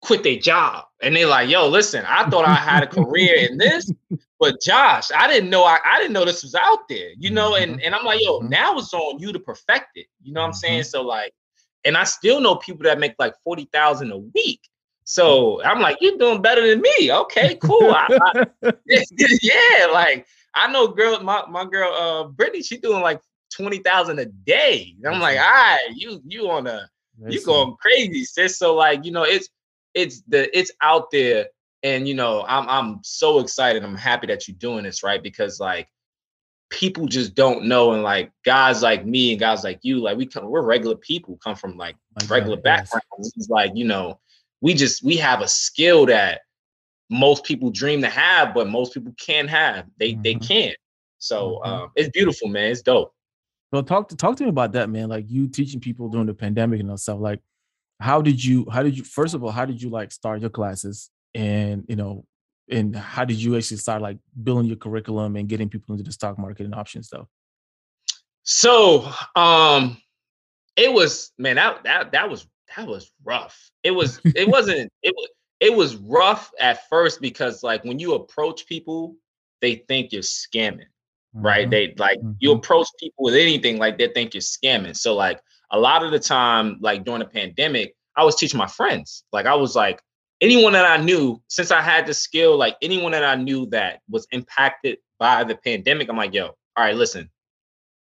quit their job and they're like, yo, listen, I thought I had a career in this, but Josh, I didn't know I, I didn't know this was out there, you know, and, mm-hmm. and I'm like, yo, mm-hmm. now it's on you to perfect it. You know what I'm saying? Mm-hmm. So like, and I still know people that make like 40,000 a week. So I'm like, you're doing better than me. Okay, cool. I, I, [LAUGHS] [LAUGHS] yeah, like I know girl, my, my girl uh Brittany, she's doing like 20,000 a day. And I'm like, all right, you you on a you going crazy, sis. So like, you know, it's it's the it's out there. And you know, I'm I'm so excited. I'm happy that you're doing this, right? Because like people just don't know. And like guys like me and guys like you, like we come, we're regular people, come from like My regular backgrounds. Yes. It's like, you know, we just we have a skill that most people dream to have, but most people can't have. They mm-hmm. they can't. So mm-hmm. um, it's beautiful, man. It's dope. So talk to talk to me about that, man. Like you teaching people during the pandemic and stuff. Like, how did you? How did you? First of all, how did you like start your classes? And you know, and how did you actually start like building your curriculum and getting people into the stock market and options stuff? So, um, it was man that that that was that was rough. It was it [LAUGHS] wasn't it was it was rough at first because like when you approach people, they think you're scamming right? Mm-hmm. They like mm-hmm. you approach people with anything like they think you're scamming. So like a lot of the time, like during the pandemic, I was teaching my friends. Like I was like, anyone that I knew, since I had the skill, like anyone that I knew that was impacted by the pandemic, I'm like, yo, all right, listen,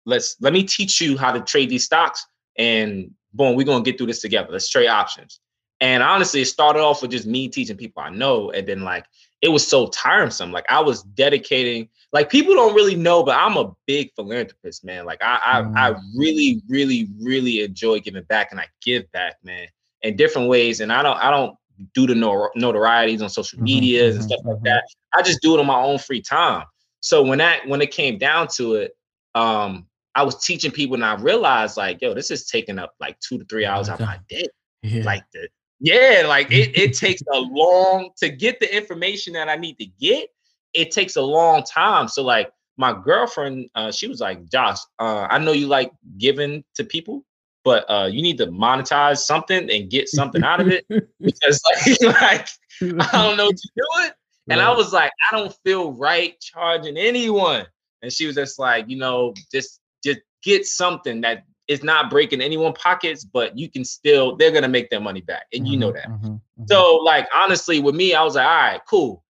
let's let me teach you how to trade these stocks. And boom, we're gonna get through this together. Let's trade options. And honestly, it started off with just me teaching people I know. And then like it was so tiresome. Like I was dedicating, like people don't really know, but I'm a big philanthropist, man. Like I I, mm. I really, really, really enjoy giving back and I give back, man, in different ways. And I don't I don't do the notorieties on social mm-hmm, medias mm-hmm, and stuff mm-hmm. like that. I just do it on my own free time. So when that when it came down to it, um, I was teaching people and I realized like, yo, this is taking up like two to three hours out of my day. Yeah. Like the yeah, like it, it [LAUGHS] takes a long to get the information that I need to get. It takes a long time. So like my girlfriend, uh, she was like, Josh, uh, I know you like giving to people, but uh, you need to monetize something and get something out of it [LAUGHS] because like, [LAUGHS] like I don't know to do it. And I was like, I don't feel right charging anyone. And she was just like, you know, just just get something that is not breaking anyone's pockets, but you can still, they're gonna make their money back. And you know mm-hmm, that. Mm-hmm, mm-hmm. So, like honestly, with me, I was like, all right, cool,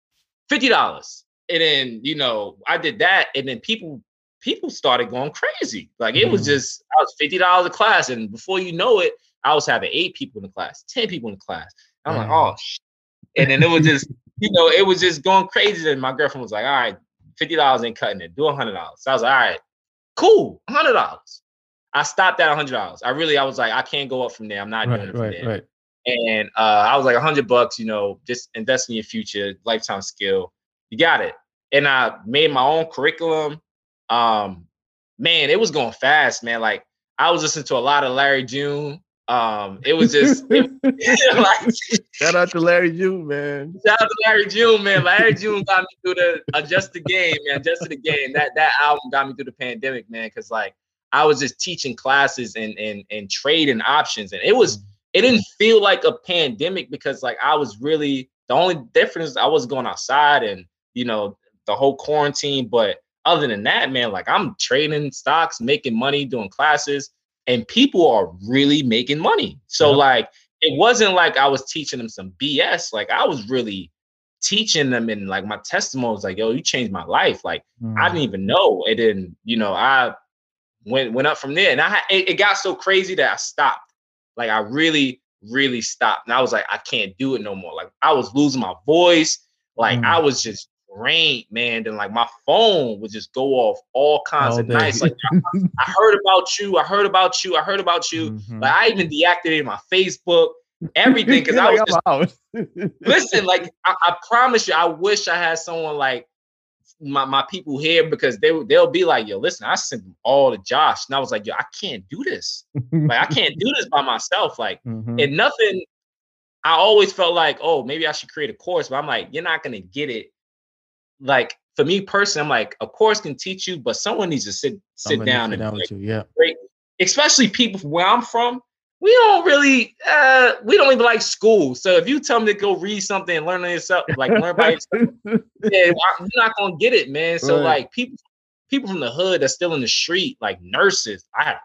$50. And then, you know, I did that, and then people people started going crazy. Like it was mm-hmm. just, I was $50 a class. And before you know it, I was having eight people in the class, 10 people in the class. I'm like, oh shit. And then it was just, you know, it was just going crazy. And my girlfriend was like, all right, $50 ain't cutting it. Do a $100. So I was like, all right, cool, $100. I stopped at hundred dollars. I really, I was like, I can't go up from there. I'm not right, doing it from right, there. Right. And uh, I was like, hundred bucks, you know, just invest in your future, lifetime skill. You got it. And I made my own curriculum. Um, man, it was going fast, man. Like I was listening to a lot of Larry June. Um, it was just it, [LAUGHS] [LAUGHS] like shout out to Larry June, man. [LAUGHS] Shout out to Larry June, man. Larry June got me through the adjust the game, man. Adjust the game. That that album got me through the pandemic, man. Cause like I was just teaching classes and and and trading options, and it was mm. it didn't feel like a pandemic because like I was really the only difference I was going outside and you know the whole quarantine, but other than that, man, like I'm trading stocks, making money, doing classes, and people are really making money. So like it wasn't like I was teaching them some BS. Like I was really teaching them and like my testimony was like, yo, you changed my life. Like mm. I didn't even know. It and then, you know, I went went up from there. And I it, it got so crazy that I stopped. Like I really, really stopped. And I was like, I can't do it no more. Like I was losing my voice. Like mm. I was just drained, man. Then like my phone would just go off all kinds all of nights. Like I, [LAUGHS] I, heard about you. I heard about you. I heard about you. Mm-hmm. Like I even deactivated my Facebook, everything because I was [LAUGHS] just [LAUGHS] listen. Like I, I promise you, I wish I had someone like my, my people here because they they'll be like, yo, listen, I sent them all to Josh. And I was like, yo, I can't do this. like, I can't do this by myself. Like, mm-hmm. and nothing, I always felt like, oh, maybe I should create a course, but I'm like, you're not gonna get it. Like for me personally, I'm like, a course can teach you, but someone needs to sit sit down and down like, you, yeah. Great. Especially people from where I'm from, we don't really uh we don't even like school. So if you tell me to go read something and learn on yourself, like learn by yourself, [LAUGHS] yeah, you're not gonna get it, man. So right. like people people from the hood that's still in the street, like nurses. I had a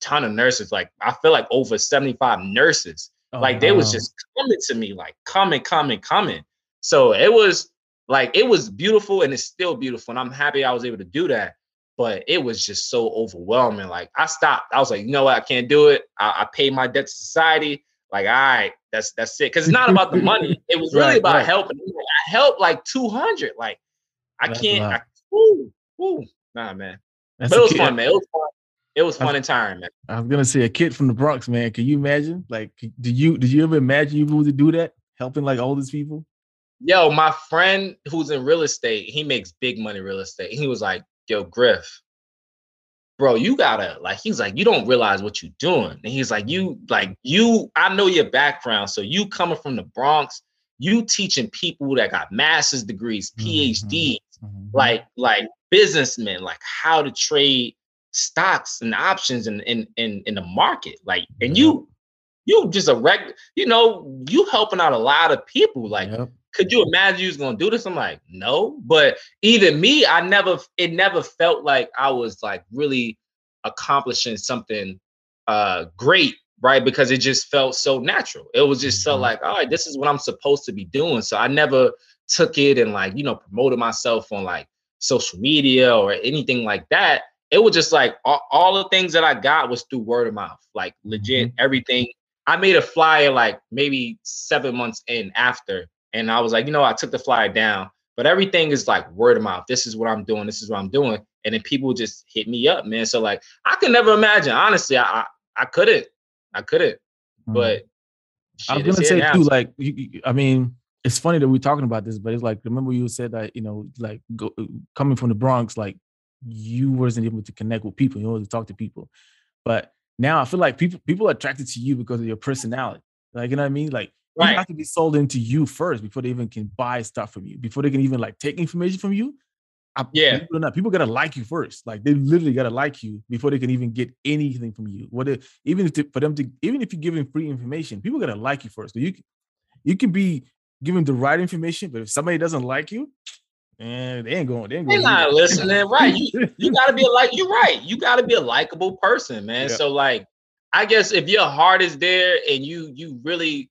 ton of nurses, like I feel like over 75 nurses. Oh, like they wow. was just coming to me, like coming, coming, coming. So it was like it was beautiful and it's still beautiful. And I'm happy I was able to do that but it was just so overwhelming. Like I stopped. I was like, you know what? I can't do it. I, I paid my debt to society. Like, all right, that's that's it. Because it's not about the [LAUGHS] money. It was really right, about right. helping. I helped like 200. Like, I that's can't. I, woo, woo. Nah, man. That's but it was kid. fun, man. It was fun. It was fun and tiring, man. I was gonna say a kid from the Bronx, man. Can you imagine? Like, did you did you ever imagine you would do that, helping like all these people? Yo, my friend who's in real estate, he makes big money real estate. He was like, yo, Griff, bro, you gotta like, he's like, you don't realize what you're doing. And he's like, you like you, I know your background. So you coming from the Bronx, you teaching people that got master's degrees, PhDs, mm-hmm. mm-hmm. like like businessmen, like how to trade stocks and options in in in, in the market. Like, and you you just a regular, you know, you helping out a lot of people. Like, yep could you imagine you was gonna do this? I'm like, no. But even me, I never, it never felt like I was like really accomplishing something uh great, right? Because it just felt so natural. It was just so Mhm. like, all right, this is what I'm supposed to be doing. So I never took it and like, you know, promoted myself on like social media or anything like that. It was just like all, all the things that I got was through word of mouth, like legit everything. I made a flyer like maybe seven months in after, and I was like, you know, I took the flyer down, but everything is like word of mouth. This is what I'm doing. This is what I'm doing, and then people just hit me up, man. So like, I could never imagine. Honestly, I I, I couldn't, I couldn't. Mhm. But I shit, was it's gonna say now. too, like you, I mean, it's funny that we're talking about this, but it's like remember you said that you know, like go, coming from the Bronx, like you wasn't able to connect with people, you know, to talk to people. But now I feel like people people are attracted to you because of your personality. Like you know what I mean? Like Right. have to be sold into you first before they even can buy stuff from you, before they can even like take information from you. I, Yeah. or not, people gotta like you first. Like they literally gotta like you before they can even get anything from you. What if, even if to, for them to even if you're giving free information, people gotta like you first. So you you can be giving the right information, but if somebody doesn't like you, and they ain't going. They ain't They're going. not listening, right? You you [LAUGHS] gotta be a like you're right. You gotta be a likable person, man. Yeah. So like, I guess if your heart is there and you you really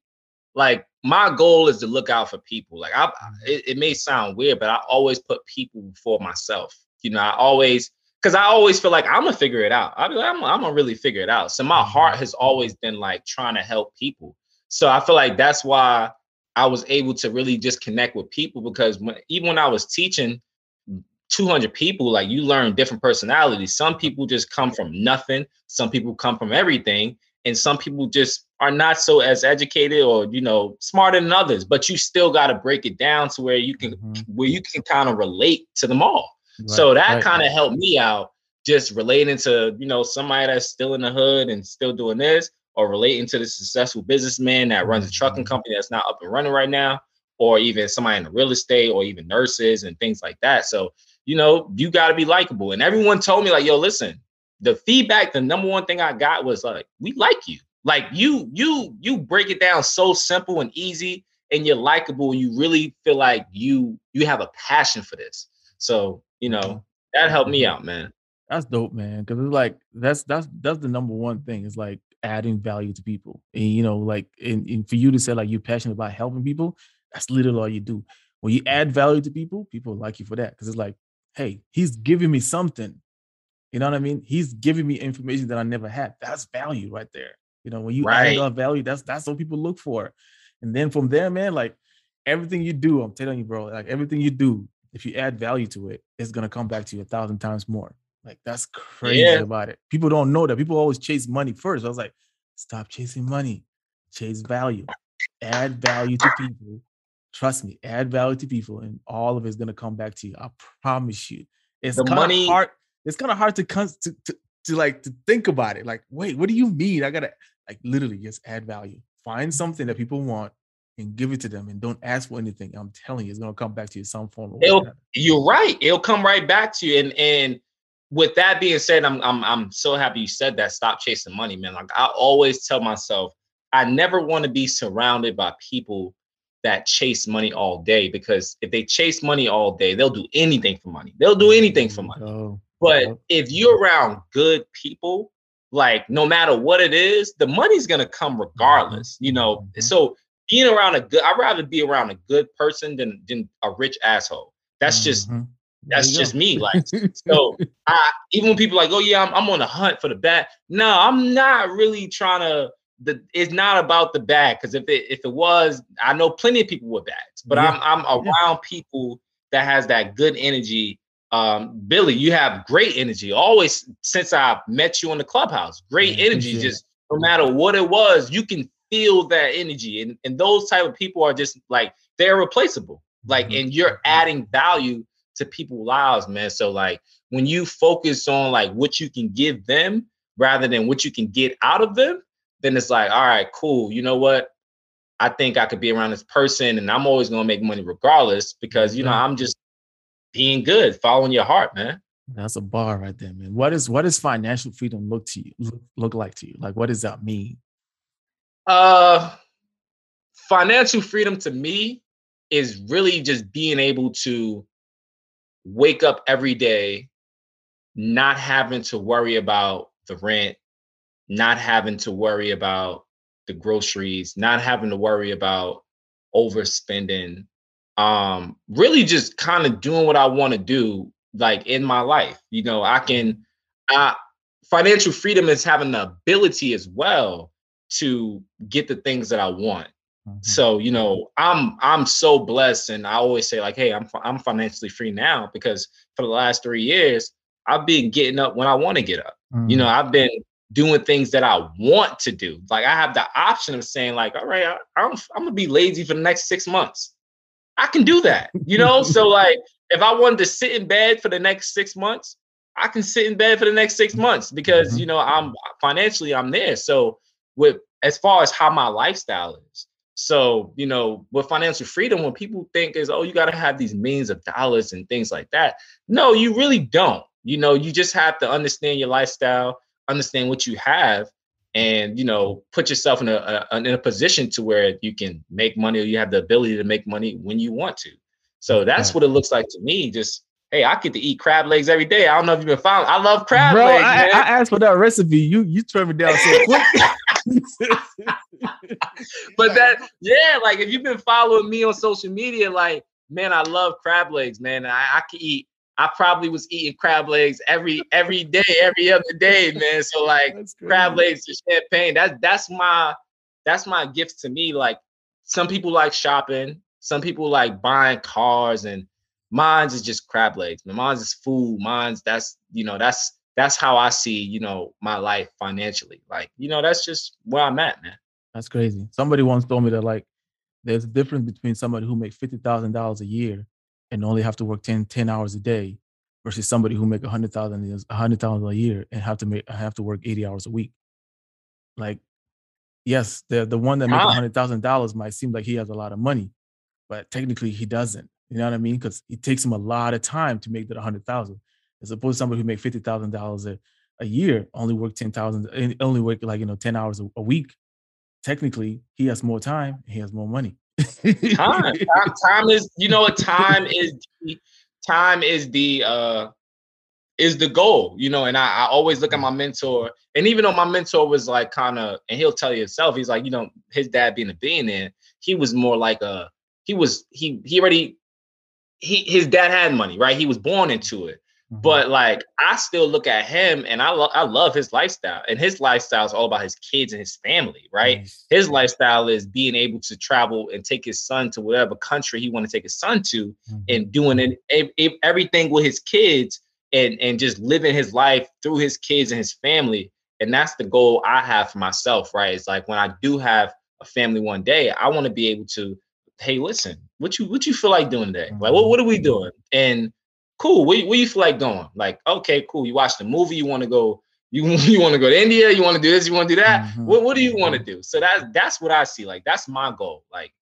like my goal is to look out for people. Like I mm-hmm. it, it may sound weird, but I always put people before myself. You know, I always because I always feel like I'm gonna figure it out. I'll be like, I'm, I'm gonna really figure it out. So my heart mm-hmm. has always been like trying to help people. So I feel like that's why I was able to really just connect with people because when even when I was teaching 200 people, like you learn different personalities. Some people just come from nothing, some people come from everything, and some people just are not so as educated or you know smarter than others. But you still got to break it down to where you can Mhm. where you can kind of relate to them all. Right, So that right. kind of helped me out, just relating to you know somebody that's still in the hood and still doing this, or relating to the successful businessman that runs a trucking Mhm. company that's not up and running right now, or even somebody in the real estate, or even nurses and things like that. So you know you got to be likable. And everyone told me like, yo, listen, the feedback, the number one thing I got was like, we like you. Like you, you, you break it down so simple and easy, and you're likable, and you really feel like you you have a passion for this. So you know Mhm. that helped me out, man. That's dope, man. Because it's like that's that's that's the number one thing. Is like adding value to people, and you know, like and, and for you to say like you're passionate about helping people, that's literally all you do. When you add value to people, people like you for that because it's like, hey, he's giving me something. You know what I mean? He's giving me information that I never had. That's value right there. You know, when you add Right. on value, that's that's what people look for. And then from there, man, like everything you do, I'm telling you, bro, like everything you do, if you add value to it, it's gonna come back to you a thousand times more. Like that's crazy Yeah. about it. People don't know that. People always chase money first. I was like, stop chasing money, chase value, add value to people. Trust me, add value to people, and all of it's gonna come back to you. I promise you. It's kind money- of hard. It's kind of hard to, to to to like to think about it. Like, wait, what do you mean? I gotta like literally just add value. Find something that people want and give it to them, and don't ask for anything. I'm telling you, it's gonna come back to you some form. Of way. It'll- You're right. It'll come right back to you. And and with that being said, I'm I'm I'm so happy you said that. Stop chasing money, man. Like I always tell myself, I never want to be surrounded by people that chase money all day because if they chase money all day, they'll do anything for money. They'll do anything for money. Oh, But if you're around good people, like no matter what it is, the money's gonna come regardless. You know, Mhm. so being around a good, I'd rather be around a good person than than a rich asshole. That's just Mhm. There that's just go. me. [LAUGHS] Like so, I even when people like, oh yeah, I'm, I'm on the hunt for the bag. No, I'm not really trying to. The it's not about the bag because if it if it was, I know plenty of people with bags, but Yeah. I'm I'm Yeah. around people that has that good energy. Um, Billy, you have great energy. Always since I met you in the clubhouse, great energy. Just no matter what it was, you can feel that energy, and and those type of people are just like they're replaceable. Like, Mhm. and you're adding value to people's lives, man. So like when you focus on like what you can give them rather than what you can get out of them, then it's like, all right, cool. You know what? I think I could be around this person and I'm always gonna make money regardless because you know I'm just being good, following your heart, man. That's a bar right there, man. What is what does financial freedom look to you look, look like to you? Like, what does that mean? Uh financial freedom to me is really just being able to wake up every day not having to worry about the rent, not having to worry about the groceries, not having to worry about overspending, um, really just kind of doing what I want to do, like in my life. You know, I can, I, financial freedom is having the ability as well to get the things that I want. Mm-hmm. So, you know, I'm I'm so blessed and I always say like, hey, I'm I'm financially free now because for the last 3 years I've been getting up when I want to get up. Mm-hmm. You know, I've been doing things that I want to do. Like I have the option of saying like, all right, I, I'm I'm going to be lazy for the next 6 months. I can do that. You know, [LAUGHS] so like if I wanted to sit in bed for the next 6 months, I can sit in bed for the next 6 months because, mm-hmm. you know, I'm financially I'm there. So with as far as how my lifestyle is. So, you know, with financial freedom, when people think is, oh, you got to have these millions of dollars and things like that. No, you really don't. You know, you just have to understand your lifestyle, understand what you have, and you know, put yourself in a, a in a position to where you can make money or you have the ability to make money when you want to. So that's what it looks like to me. Just hey, I get to eat crab legs every day. I don't know if you've been following. I love crab Bro, legs. I, I, asked for that recipe. You you turned me down so quick. [LAUGHS] but that, yeah, like if you've been following me on social media, like, man, I love crab legs, man. I, I can eat. I probably was eating crab legs every every day, every other day, man. So like crab legs and champagne. That's that's my that's my gift to me. Like some people like shopping, some people like buying cars, and mine's is just crab legs. Mine's is food. Mine's that's you know that's that's how I see, you know, my life financially. Like, you know, that's just where I'm at, man. That's crazy. Somebody once told me that like there's a difference between somebody who makes fifty thousand dollars a year and only have to work 10, 10 hours a day versus somebody who make a hundred thousand a hundred thousand a year and have to make have to work 80 hours a week. Like, yes, the the one that makes a hundred thousand dollars might seem like he has a lot of money, but technically he doesn't. You know what I mean? Because it takes him a lot of time to make that a hundred thousand as opposed to somebody who make fifty thousand dollars a a year only work ten thousand eh, only work like you know ten hours a, a, week. Technically, he has more time. He has more money. Time, [LAUGHS] time, time is you know what time is. Time is the uh is the goal, you know. And I, I always look at my mentor, and even though my mentor was like kind of, and he'll tell you himself, he's like, you know, his dad being a billionaire, he was more like a, he was he he already he his dad had money, right? He was born into it. Mm-hmm. But like I still look at him and I love I love his lifestyle. And his lifestyle is all about his kids and his family, right? Nice. His lifestyle is being able to travel and take his son to whatever country he want to take his son to mm-hmm. and doing it, everything with his kids and and just living his life through his kids and his family. And that's the goal I have for myself, right? It's like when I do have a family one day, I want to be able to, hey, listen, what you what you feel like doing today? Like, what, what are we mm-hmm. doing? And cool. Where, where you feel like going? Like, okay, cool. You watch the movie. You want to go. You [LAUGHS] you want to go to India. You want to do this. You want to do that. Mm-hmm. What What do you want to do? So that's that's what I see. Like that's my goal. Like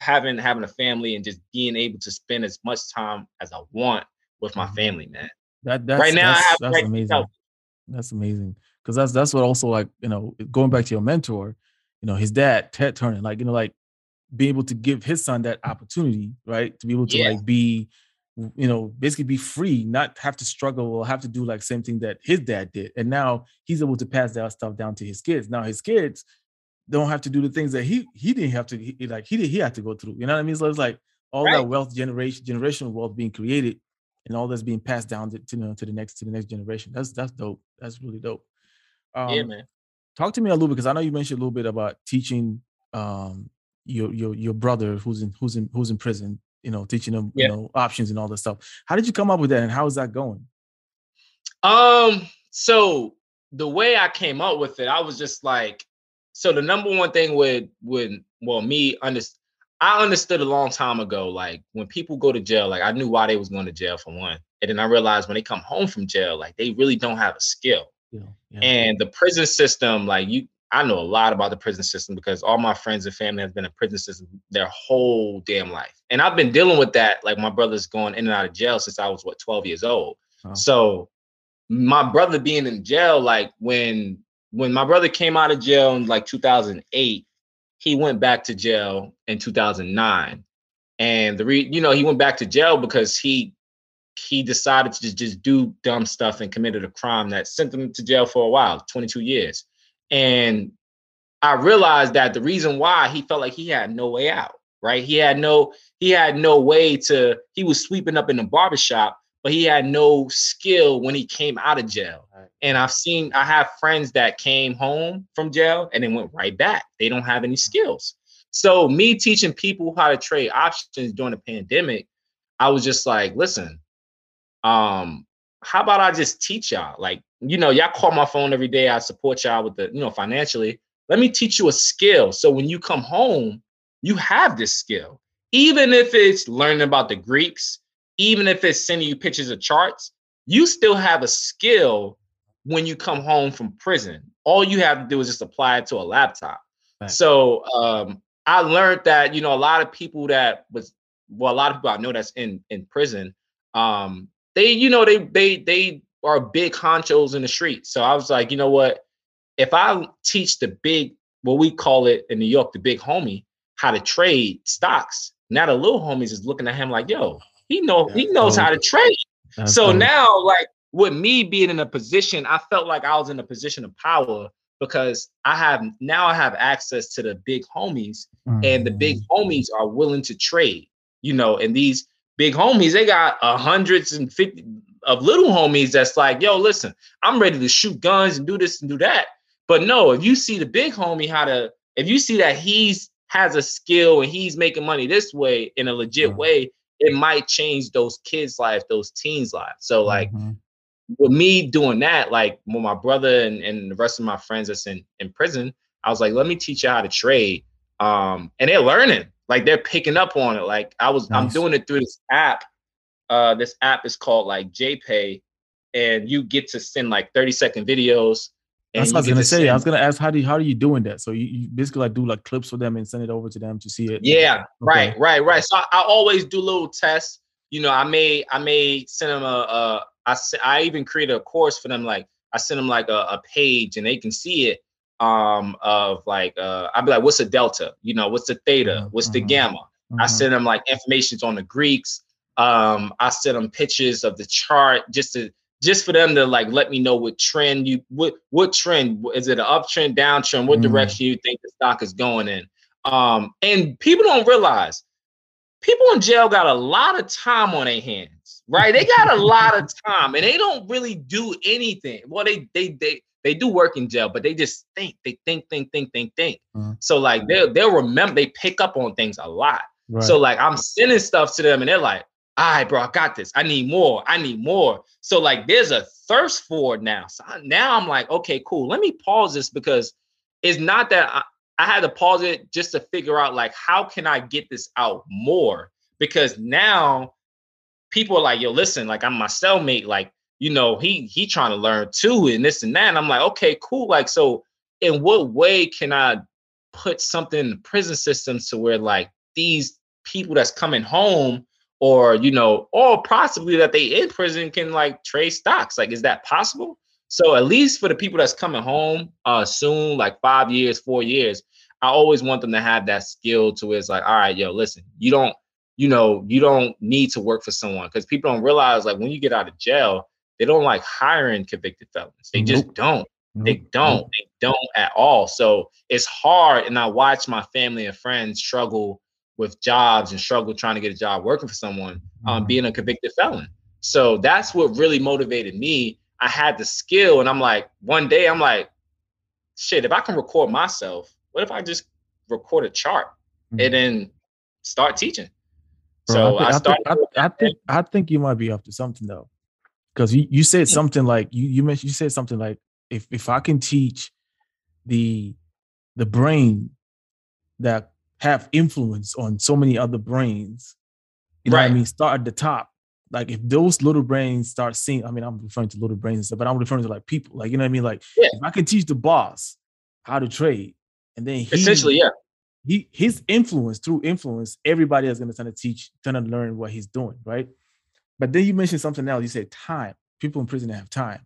having having a family and just being able to spend as much time as I want with my mm-hmm. family, man. That that's right now. That's, that's right amazing. Now. That's amazing because that's that's what also like you know going back to your mentor, you know his dad Ted Turner, like you know like being able to give his son that opportunity, right, to be able to yeah. like be you know, basically be free, not have to struggle or have to do like same thing that his dad did. And now he's able to pass that stuff down to his kids. Now his kids don't have to do the things that he he didn't have to he, like he did he had to go through. You know what I mean? So it's like all right. that wealth generation generational wealth being created and all that's being passed down to, to, you know, to the next to the next generation. That's that's dope. That's really dope. Um, yeah, man. Talk to me a little bit because I know you mentioned a little bit about teaching um your your your brother who's in who's in who's in prison you know, teaching them, yeah. you know, options and all this stuff. How did you come up with that and how is that going? Um, so the way I came up with it, I was just like, so the number one thing with with well, me under I understood a long time ago, like when people go to jail, like I knew why they was going to jail for one. And then I realized when they come home from jail, like they really don't have a skill. Yeah, yeah. And the prison system, like you I know a lot about the prison system because all my friends and family have been in prison system their whole damn life. And I've been dealing with that. Like my brother's going in and out of jail since I was what 12 years old. Oh. So my brother being in jail, like when when my brother came out of jail in like 2008, he went back to jail in 2009. And the re, you know, he went back to jail because he he decided to just, just do dumb stuff and committed a crime that sent him to jail for a while, 22 years. And I realized that the reason why he felt like he had no way out, right? He had no, he had no way to, he was sweeping up in the barbershop, but he had no skill when he came out of jail. Right. And I've seen, I have friends that came home from jail and then went right back. They don't have any skills. So me teaching people how to trade options during the pandemic, I was just like, listen, um, how about I just teach y'all? Like, you know, y'all call my phone every day. I support y'all with the, you know, financially. Let me teach you a skill. So when you come home, you have this skill. Even if it's learning about the Greeks, even if it's sending you pictures of charts, you still have a skill when you come home from prison. All you have to do is just apply it to a laptop. Right. So um, I learned that, you know, a lot of people that was well, a lot of people I know that's in in prison, um, they, you know, they they they are big honchos in the street. So I was like, you know what? If I teach the big, what we call it in New York, the big homie, how to trade stocks, now the little homies is looking at him like, yo, he know he knows how to trade. That's so funny. now, like with me being in a position, I felt like I was in a position of power because I have now I have access to the big homies, mm-hmm. and the big mm. homies are willing to trade. You know, and these big homies, they got a hundreds and fifty of little homies that's like, yo, listen, I'm ready to shoot guns and do this and do that. But no, if you see the big homie how to, if you see that he's has a skill and he's making money this way in a legit mm-hmm. way, it might change those kids' life, those teens' life. So like mm-hmm. with me doing that, like with my brother and, and the rest of my friends that's in, in prison, I was like, let me teach you how to trade. Um, and they're learning, like they're picking up on it. Like I was, nice. I'm doing it through this app. Uh, this app is called like JPay, and you get to send like 30 second videos that's what I was gonna say. Send. I was gonna ask how do you, how are you doing that? So you, you, basically like do like clips for them and send it over to them to see it. Yeah, okay. right, right, right. So I, I, always do little tests. You know, I may I may send them a, a I I even create a course for them. Like I send them like a, a page and they can see it. Um, of like uh, I'd be like, what's the delta? You know, what's the theta? Mm-hmm. What's the mm-hmm. gamma? Mm-hmm. I send them like information on the Greeks. Um, I send them pictures of the chart just to just for them to like let me know what trend you what what trend is it an uptrend downtrend what mm. direction you think the stock is going in um and people don't realize people in jail got a lot of time on their hands right they got a lot of [LAUGHS] time and they don't really do anything well they they they they do work in jail but they just think they think think think think think mm. so like they'll they'll remember they pick up on things a lot right. so like i'm sending stuff to them and they're like all right, bro, I got this. I need more. I need more. So like there's a thirst for it now. So now I'm like, okay, cool. Let me pause this because it's not that I, I had to pause it just to figure out like how can I get this out more? Because now people are like, yo, listen, like I'm my cellmate, like, you know, he he trying to learn too, and this and that. And I'm like, okay, cool. Like, so in what way can I put something in the prison systems to where like these people that's coming home or you know, or possibly that they in prison can like trade stocks. Like, is that possible? So at least for the people that's coming home uh soon, like five years, four years, I always want them to have that skill to it's like, all right, yo, listen, you don't, you know, you don't need to work for someone because people don't realize like when you get out of jail, they don't like hiring convicted felons. They just don't. They don't. They don't at all. So it's hard. And I watch my family and friends struggle with jobs and struggle trying to get a job working for someone, um, mm-hmm. being a convicted felon. So that's what really motivated me. I had the skill, and I'm like, one day I'm like, shit, if I can record myself, what if I just record a chart mm-hmm. and then start teaching? Bro, so I, think, I, I, think, I, think I think you might be up to something though, because you, you said something like you you mentioned you said something like if if I can teach the the brain that have influence on so many other brains. You know right. what I mean? Start at the top. Like if those little brains start seeing, I mean, I'm referring to little brains and stuff, but I'm referring to like people. Like, you know what I mean? Like yeah. if I can teach the boss how to trade, and then he, essentially, yeah. He his influence through influence, everybody is gonna try to teach, trying to learn what he's doing, right? But then you mentioned something else. You said time. People in prison have time.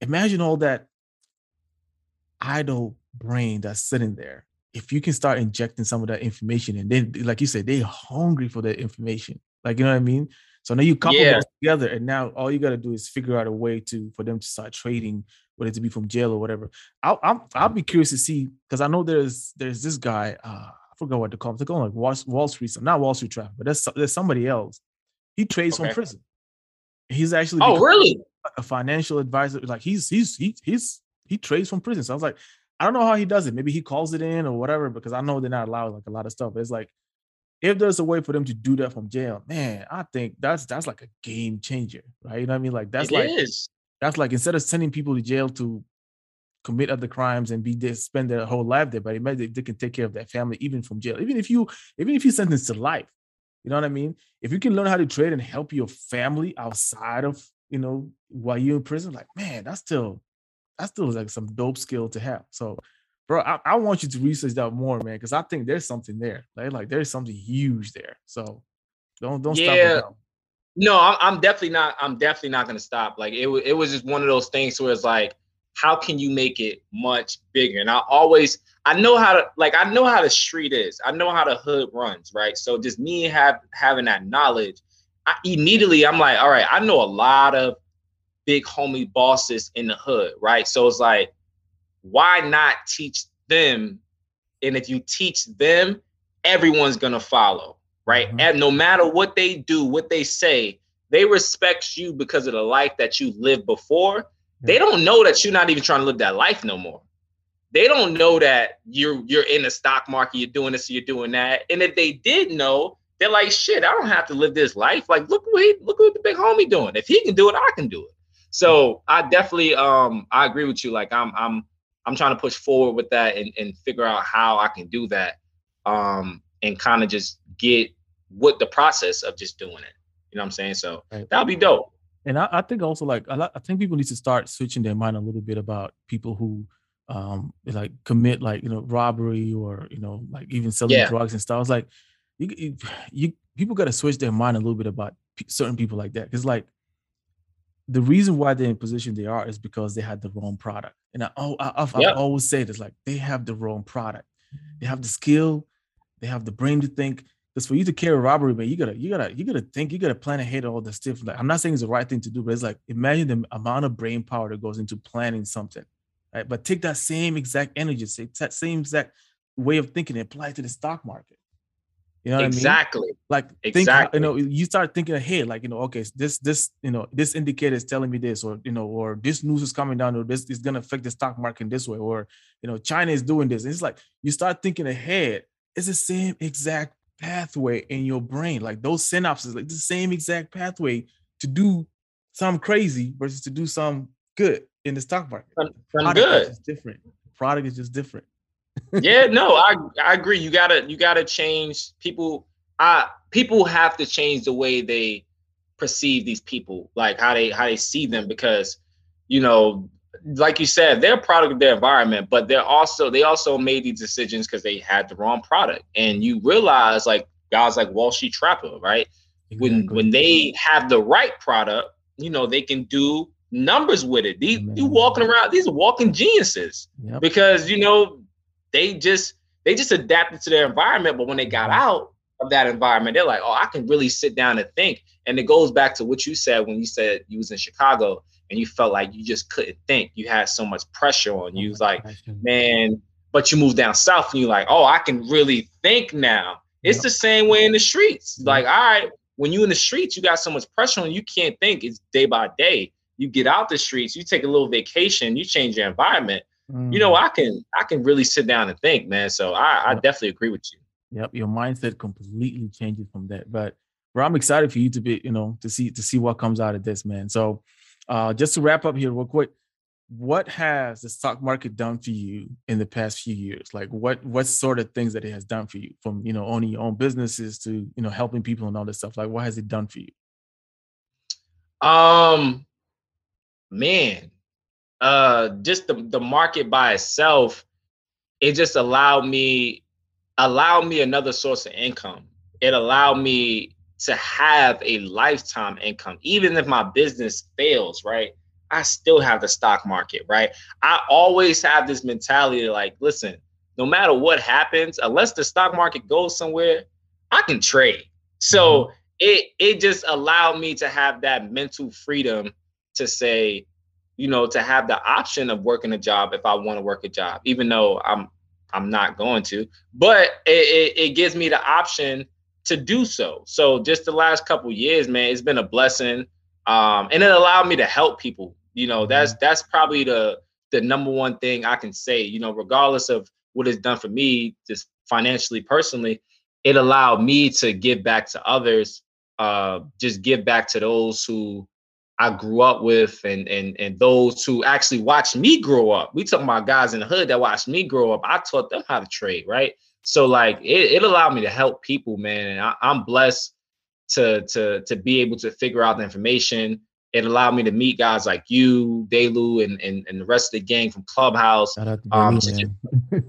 Imagine all that idle brain that's sitting there if you can start injecting some of that information and then like you said they're hungry for that information like you know what i mean So now you couple yeah. those together, and now all you got to do is figure out a way to for them to start trading, whether it to be from jail or whatever. I'll I'll, I'll be curious to see because I know there's there's this guy. Uh, I forgot what to call him. They're calling like Wall, Wall Street, not Wall Street Trapper, but there's there's somebody else. He trades okay. from prison. He's actually oh really a financial advisor. Like he's he's he, he's he trades from prison. So I was like, I don't know how he does it. Maybe he calls it in or whatever, because I know they're not allowed like a lot of stuff. It's like if there's a way for them to do that from jail, man, I think that's that's like a game changer, right? You know what I mean? Like that's it like is. that's like instead of sending people to jail to commit other crimes and be there, spend their whole life there, but imagine they can take care of their family even from jail. Even if you even if you sentence to life, you know what I mean? If you can learn how to trade and help your family outside of you know while you're in prison, like man, that's still that still is like some dope skill to have. So, bro, I, I want you to research that more, man, because I think there's something there. Like, like there's something huge there. So don't don't yeah. stop. No, I'm, I'm definitely not. I'm definitely not gonna stop. Like it, it was just one of those things where it's like, how can you make it much bigger? And I always, I know how to, like, I know how the street is. I know how the hood runs, right? So just me have having that knowledge, I immediately I'm like, all right, I know a lot of big homie bosses in the hood, right? So it's like, why not teach them? And if you teach them, everyone's gonna follow, right? Mm-hmm. And no matter what they do, what they say, they respect you because of the life that you lived before. Mm-hmm. They don't know that you're not even trying to live that life no more. They don't know that you're you're in the stock market, you're doing this, you're doing that. And if they did know, they're like, shit, I don't have to live this life. Like, look what he, look what the big homie doing. If he can do it, I can do it. So I definitely um I agree with you. Like I'm I'm I'm trying to push forward with that and, and figure out how I can do that. Um and kind of just get what the process of just doing it. You know what I'm saying? So right. that'll be dope. And I, I think also like I, I think people need to start switching their mind a little bit about people who um like commit like you know robbery or you know like even selling yeah. drugs and stuff. It's like you, you, you people got to switch their mind a little bit about certain people like that because like the reason why they're in position they are is because they had the wrong product. And I, oh, I, I, yep. I always say this: like they have the wrong product. They have the skill, they have the brain to think. Because for you to carry robbery, man, you gotta, you gotta, you gotta think, you gotta plan ahead all the stuff. Like I'm not saying it's the right thing to do, but it's like imagine the amount of brain power that goes into planning something, right? But take that same exact energy, say that same exact way of thinking, and apply it to the stock market. You know exactly. I mean? Like exactly. Think, you know, you start thinking ahead, like you know, okay, this this you know this indicator is telling me this, or you know, or this news is coming down, or this is gonna affect the stock market in this way, or you know, China is doing this. And it's like you start thinking ahead. It's the same exact pathway in your brain, like those synapses, like the same exact pathway to do some crazy versus to do some good in the stock market. Some good. Is different. Product is just different yeah, no, I I agree. You gotta you gotta change people. I people have to change the way they perceive these people, like how they how they see them, because you know, like you said, they're a product of their environment, but they're also they also made these decisions because they had the wrong product. And you realize, like guys like Wall Street Trapper, right? Exactly. When when they have the right product, you know, they can do numbers with it. These you walking around, these are walking geniuses. Yep. Because you know, they just they just adapted to their environment. But when they got out of that environment, they're like, oh, I can really sit down and think. And it goes back to what you said when you said you was in Chicago and you felt like you just couldn't think. You had so much pressure on you. was like, man, but you move down south and you're like, oh, I can really think now. It's yep. the same way in the streets. Like, all right, when you in the streets, you got so much pressure on you, you can't think. It's day by day. You get out the streets, you take a little vacation, you change your environment. Mm. You know, mm. I can I can really sit down and think, man. So I, I definitely agree with you. Yep, your mindset completely changes from that. But bro, I'm excited for you to be, you know, to see to see what comes out of this, man. So uh just to wrap up here real quick, what has the stock market done for you in the past few years? Like what what sort of things that it has done for you from you know owning your own businesses to you know helping people and all this stuff? Like what has it done for you? Um man, uh just the, the market by itself it just allowed me allowed me another source of income. It allowed me to have a lifetime income. Even if my business fails right i still have the stock market right? I always have this mentality like listen no matter what happens unless the stock market goes somewhere i can trade. So mm-hmm. it it just allowed me to have that mental freedom to say, you know, to have the option of working a job if I want to work a job, even though I'm I'm not going to. But it, it, it gives me the option to do so. So just the last couple years, man, it's been a blessing. Um, and it allowed me to help people. You know, that's mm-hmm. that's probably the the number one thing I can say. You know, regardless of what it's done for me, just financially, personally, it allowed me to give back to others. Uh, just give back to those who I grew up with and and and those who actually watched me grow up. We talking about guys in the hood that watched me grow up. I taught them how to trade, right? So like it, it allowed me to help people, man. And I, I'm blessed to to to be able to figure out the information. It allowed me to meet guys like you, Delu, and and, and the rest of the gang from Clubhouse. Um, man.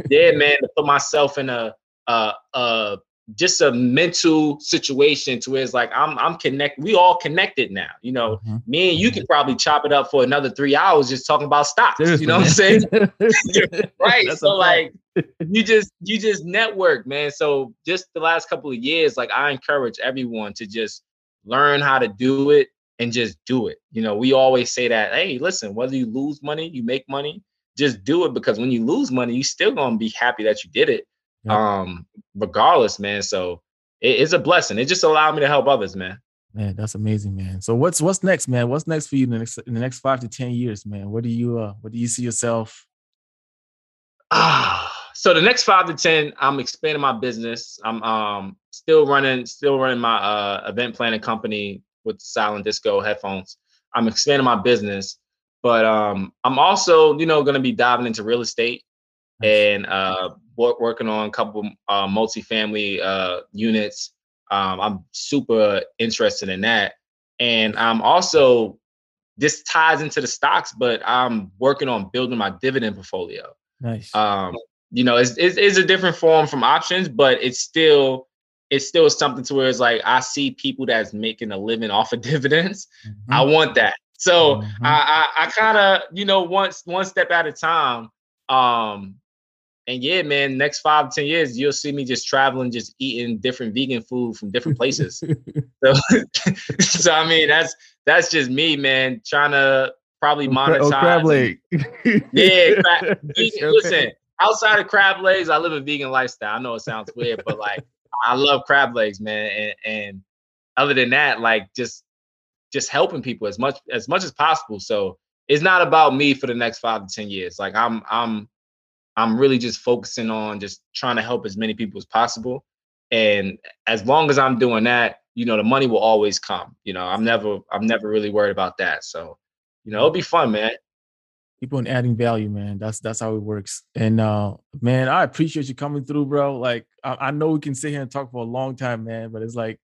yeah, man, to put myself in a uh uh just a mental situation to where it's like I'm I'm connected. We all connected now. You know, mm-hmm. me and you can probably chop it up for another three hours just talking about stocks. Seriously, you know what I'm saying? [LAUGHS] right. That's so like you just you just network, man. So just the last couple of years, like I encourage everyone to just learn how to do it and just do it. You know, we always say that, hey, listen, whether you lose money, you make money, just do it because when you lose money, you still gonna be happy that you did it um, regardless, man. So it, it's a blessing. It just allowed me to help others, man. Man, that's amazing, man. So what's what's next, man? What's next for you in the next in the next five to ten years, man? What do you uh what do you see yourself? Ah, so the next five to ten, I'm expanding my business. I'm um still running, still running my uh event planning company with the silent disco headphones. I'm expanding my business, but um I'm also, you know, gonna be diving into real estate and uh, working on a couple uh, multifamily uh, units. Um, I'm super interested in that, and I'm also this ties into the stocks, but I'm working on building my dividend portfolio. Nice. Um, you know, it's, it's, it's a different form from options, but it's still it's still something to where it's like I see people that's making a living off of [LAUGHS] dividends. Mm-hmm. I want that. So mm-hmm. I I, I kind of you know once one step at a time. Um, and yeah, man, next five ten years, you'll see me just traveling, just eating different vegan food from different places. [LAUGHS] so, [LAUGHS] so I mean, that's that's just me, man, trying to probably monetize. Oh, crab leg. yeah, [LAUGHS] crab, vegan, listen. Outside of crab legs, I live a vegan lifestyle. I know it sounds weird, but like, I love crab legs, man. And, and other than that, like, just just helping people as much as much as possible. So it's not about me for the next five to ten years. Like, I'm I'm I'm really just focusing on just trying to help as many people as possible. And as long as I'm doing that, you know, the money will always come. You know, I'm never I'm never really worried about that. So, you know, it'll be fun, man. Keep on adding value, man. That's that's how it works. And uh man, I appreciate you coming through, bro. Like I, I know we can sit here and talk for a long time, man, but it's like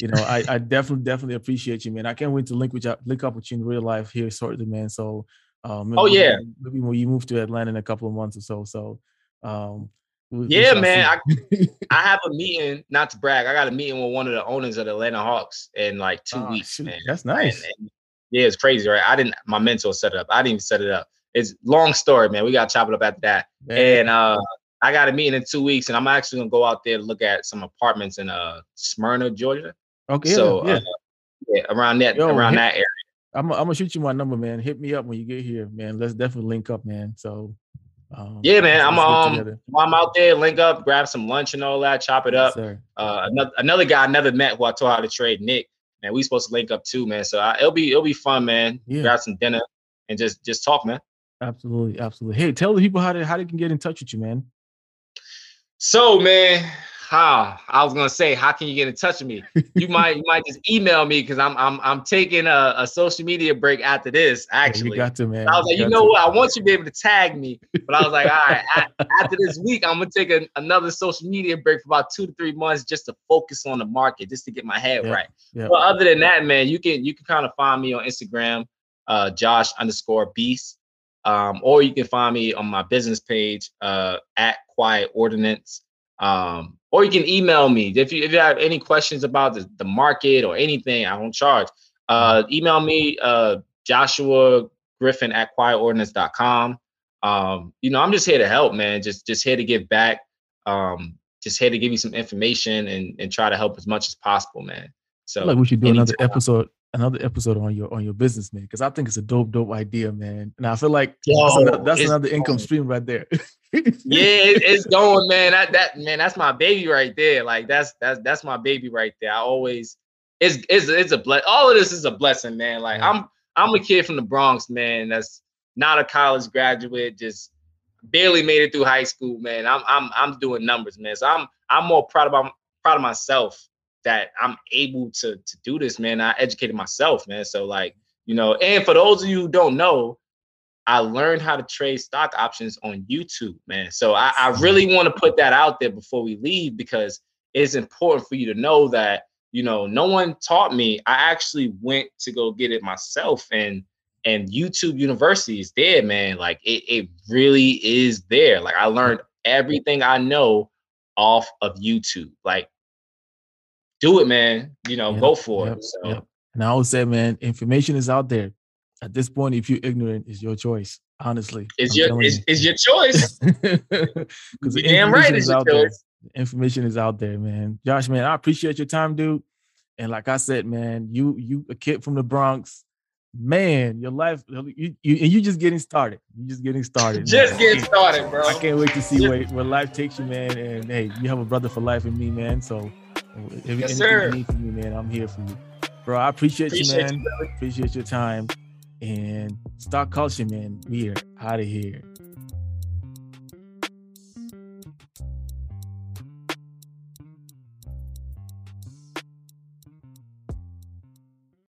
you know, I, I definitely, definitely appreciate you, man. I can't wait to link with you, link up with you in real life here shortly, man. So um, oh yeah, maybe when you move to Atlanta in a couple of months or so. So, um, we, yeah, we man, I, [LAUGHS] I have a meeting. Not to brag, I got a meeting with one of the owners of the Atlanta Hawks in like two oh, weeks, shoot, man. That's nice. And, and, yeah, it's crazy, right? I didn't. My mentor set it up. I didn't even set it up. It's long story, man. We got to chop it up after that. Man. And uh, I got a meeting in two weeks, and I'm actually gonna go out there to look at some apartments in uh Smyrna, Georgia. Okay. So yeah, uh, yeah around that Yo, around that area. I'm, I'm gonna shoot you my number, man. Hit me up when you get here, man. Let's definitely link up, man. So um, yeah, man. I'm um I'm out there, link up, grab some lunch and all that, chop it up. Yes, uh, another another guy I never met who I taught how to trade, Nick. Man, we supposed to link up too, man. So I, it'll be it'll be fun, man. Yeah. Grab some dinner and just just talk, man. Absolutely, absolutely. Hey, tell the people how to how they can get in touch with you, man. So, man, how I was gonna say, how can you get in touch with me? You might you might just email me because I'm I'm I'm taking a, a, social media break after this. Actually, you got to man. I was like, you, you know to. what? I want you to be able to tag me, but I was like, all right, [LAUGHS] after this week, I'm gonna take a, another social media break for about two to three months just to focus on the market, just to get my head yeah. right. Yeah. But other than that, man, you can you can kind of find me on Instagram, uh, Josh underscore Beast. Um, or you can find me on my business page uh, at Quiet Ordinance. Um, or you can email me if you if you have any questions about the, the market or anything. I don't charge. Uh, email me uh, Joshua Griffin at quietordinance.com. Um, you know, I'm just here to help, man. Just just here to give back. Um, just here to give you some information and and try to help as much as possible, man. So like we should do anytime. another episode, another episode on your on your business, man. Because I think it's a dope, dope idea, man. And I feel like Yo, that's, another, that's another income stream right there. yeah, it, it's going, man. That that man, that's my baby right there. Like that's that's that's my baby right there. I always it's it's it's a bless. All of this is a blessing, man. Like Yeah. I'm I'm a kid from the Bronx, man. That's not a college graduate, just barely made it through high school, man. I'm I'm I'm doing numbers, man. So I'm I'm more proud of proud of myself that I'm able to to do this, man. I educated myself, man. So like you know, and for those of you who don't know, I learned how to trade stock options on YouTube, man. So I, I really want to put that out there before we leave because it's important for you to know that you know no one taught me. I actually went to go get it myself, and and YouTube University is there, man. Like it, it really is there. Like I learned everything I know off of YouTube. Like do it, man. You know, Yep, go for yep, it. So yep. And I always say, man, information is out there. At this point, if you're ignorant, it's your choice. Honestly, it's I'm your it's, you. it's your choice. [LAUGHS] Because damn right it's your choice. Information is out there, man. Josh, man, I appreciate your time, dude. And like I said, man, you you a kid from the Bronx, man. Your life, you, you and you just getting started. You just getting started. [LAUGHS] Just. Getting started, bro. I can't wait to see where, where life takes you, man. And hey, you have a brother for life in me, man. So if anything sir. you need from me, man, I'm here for you. Bro, I appreciate, Appreciate you, man. appreciate your time. And stock culture, man. We are out of here.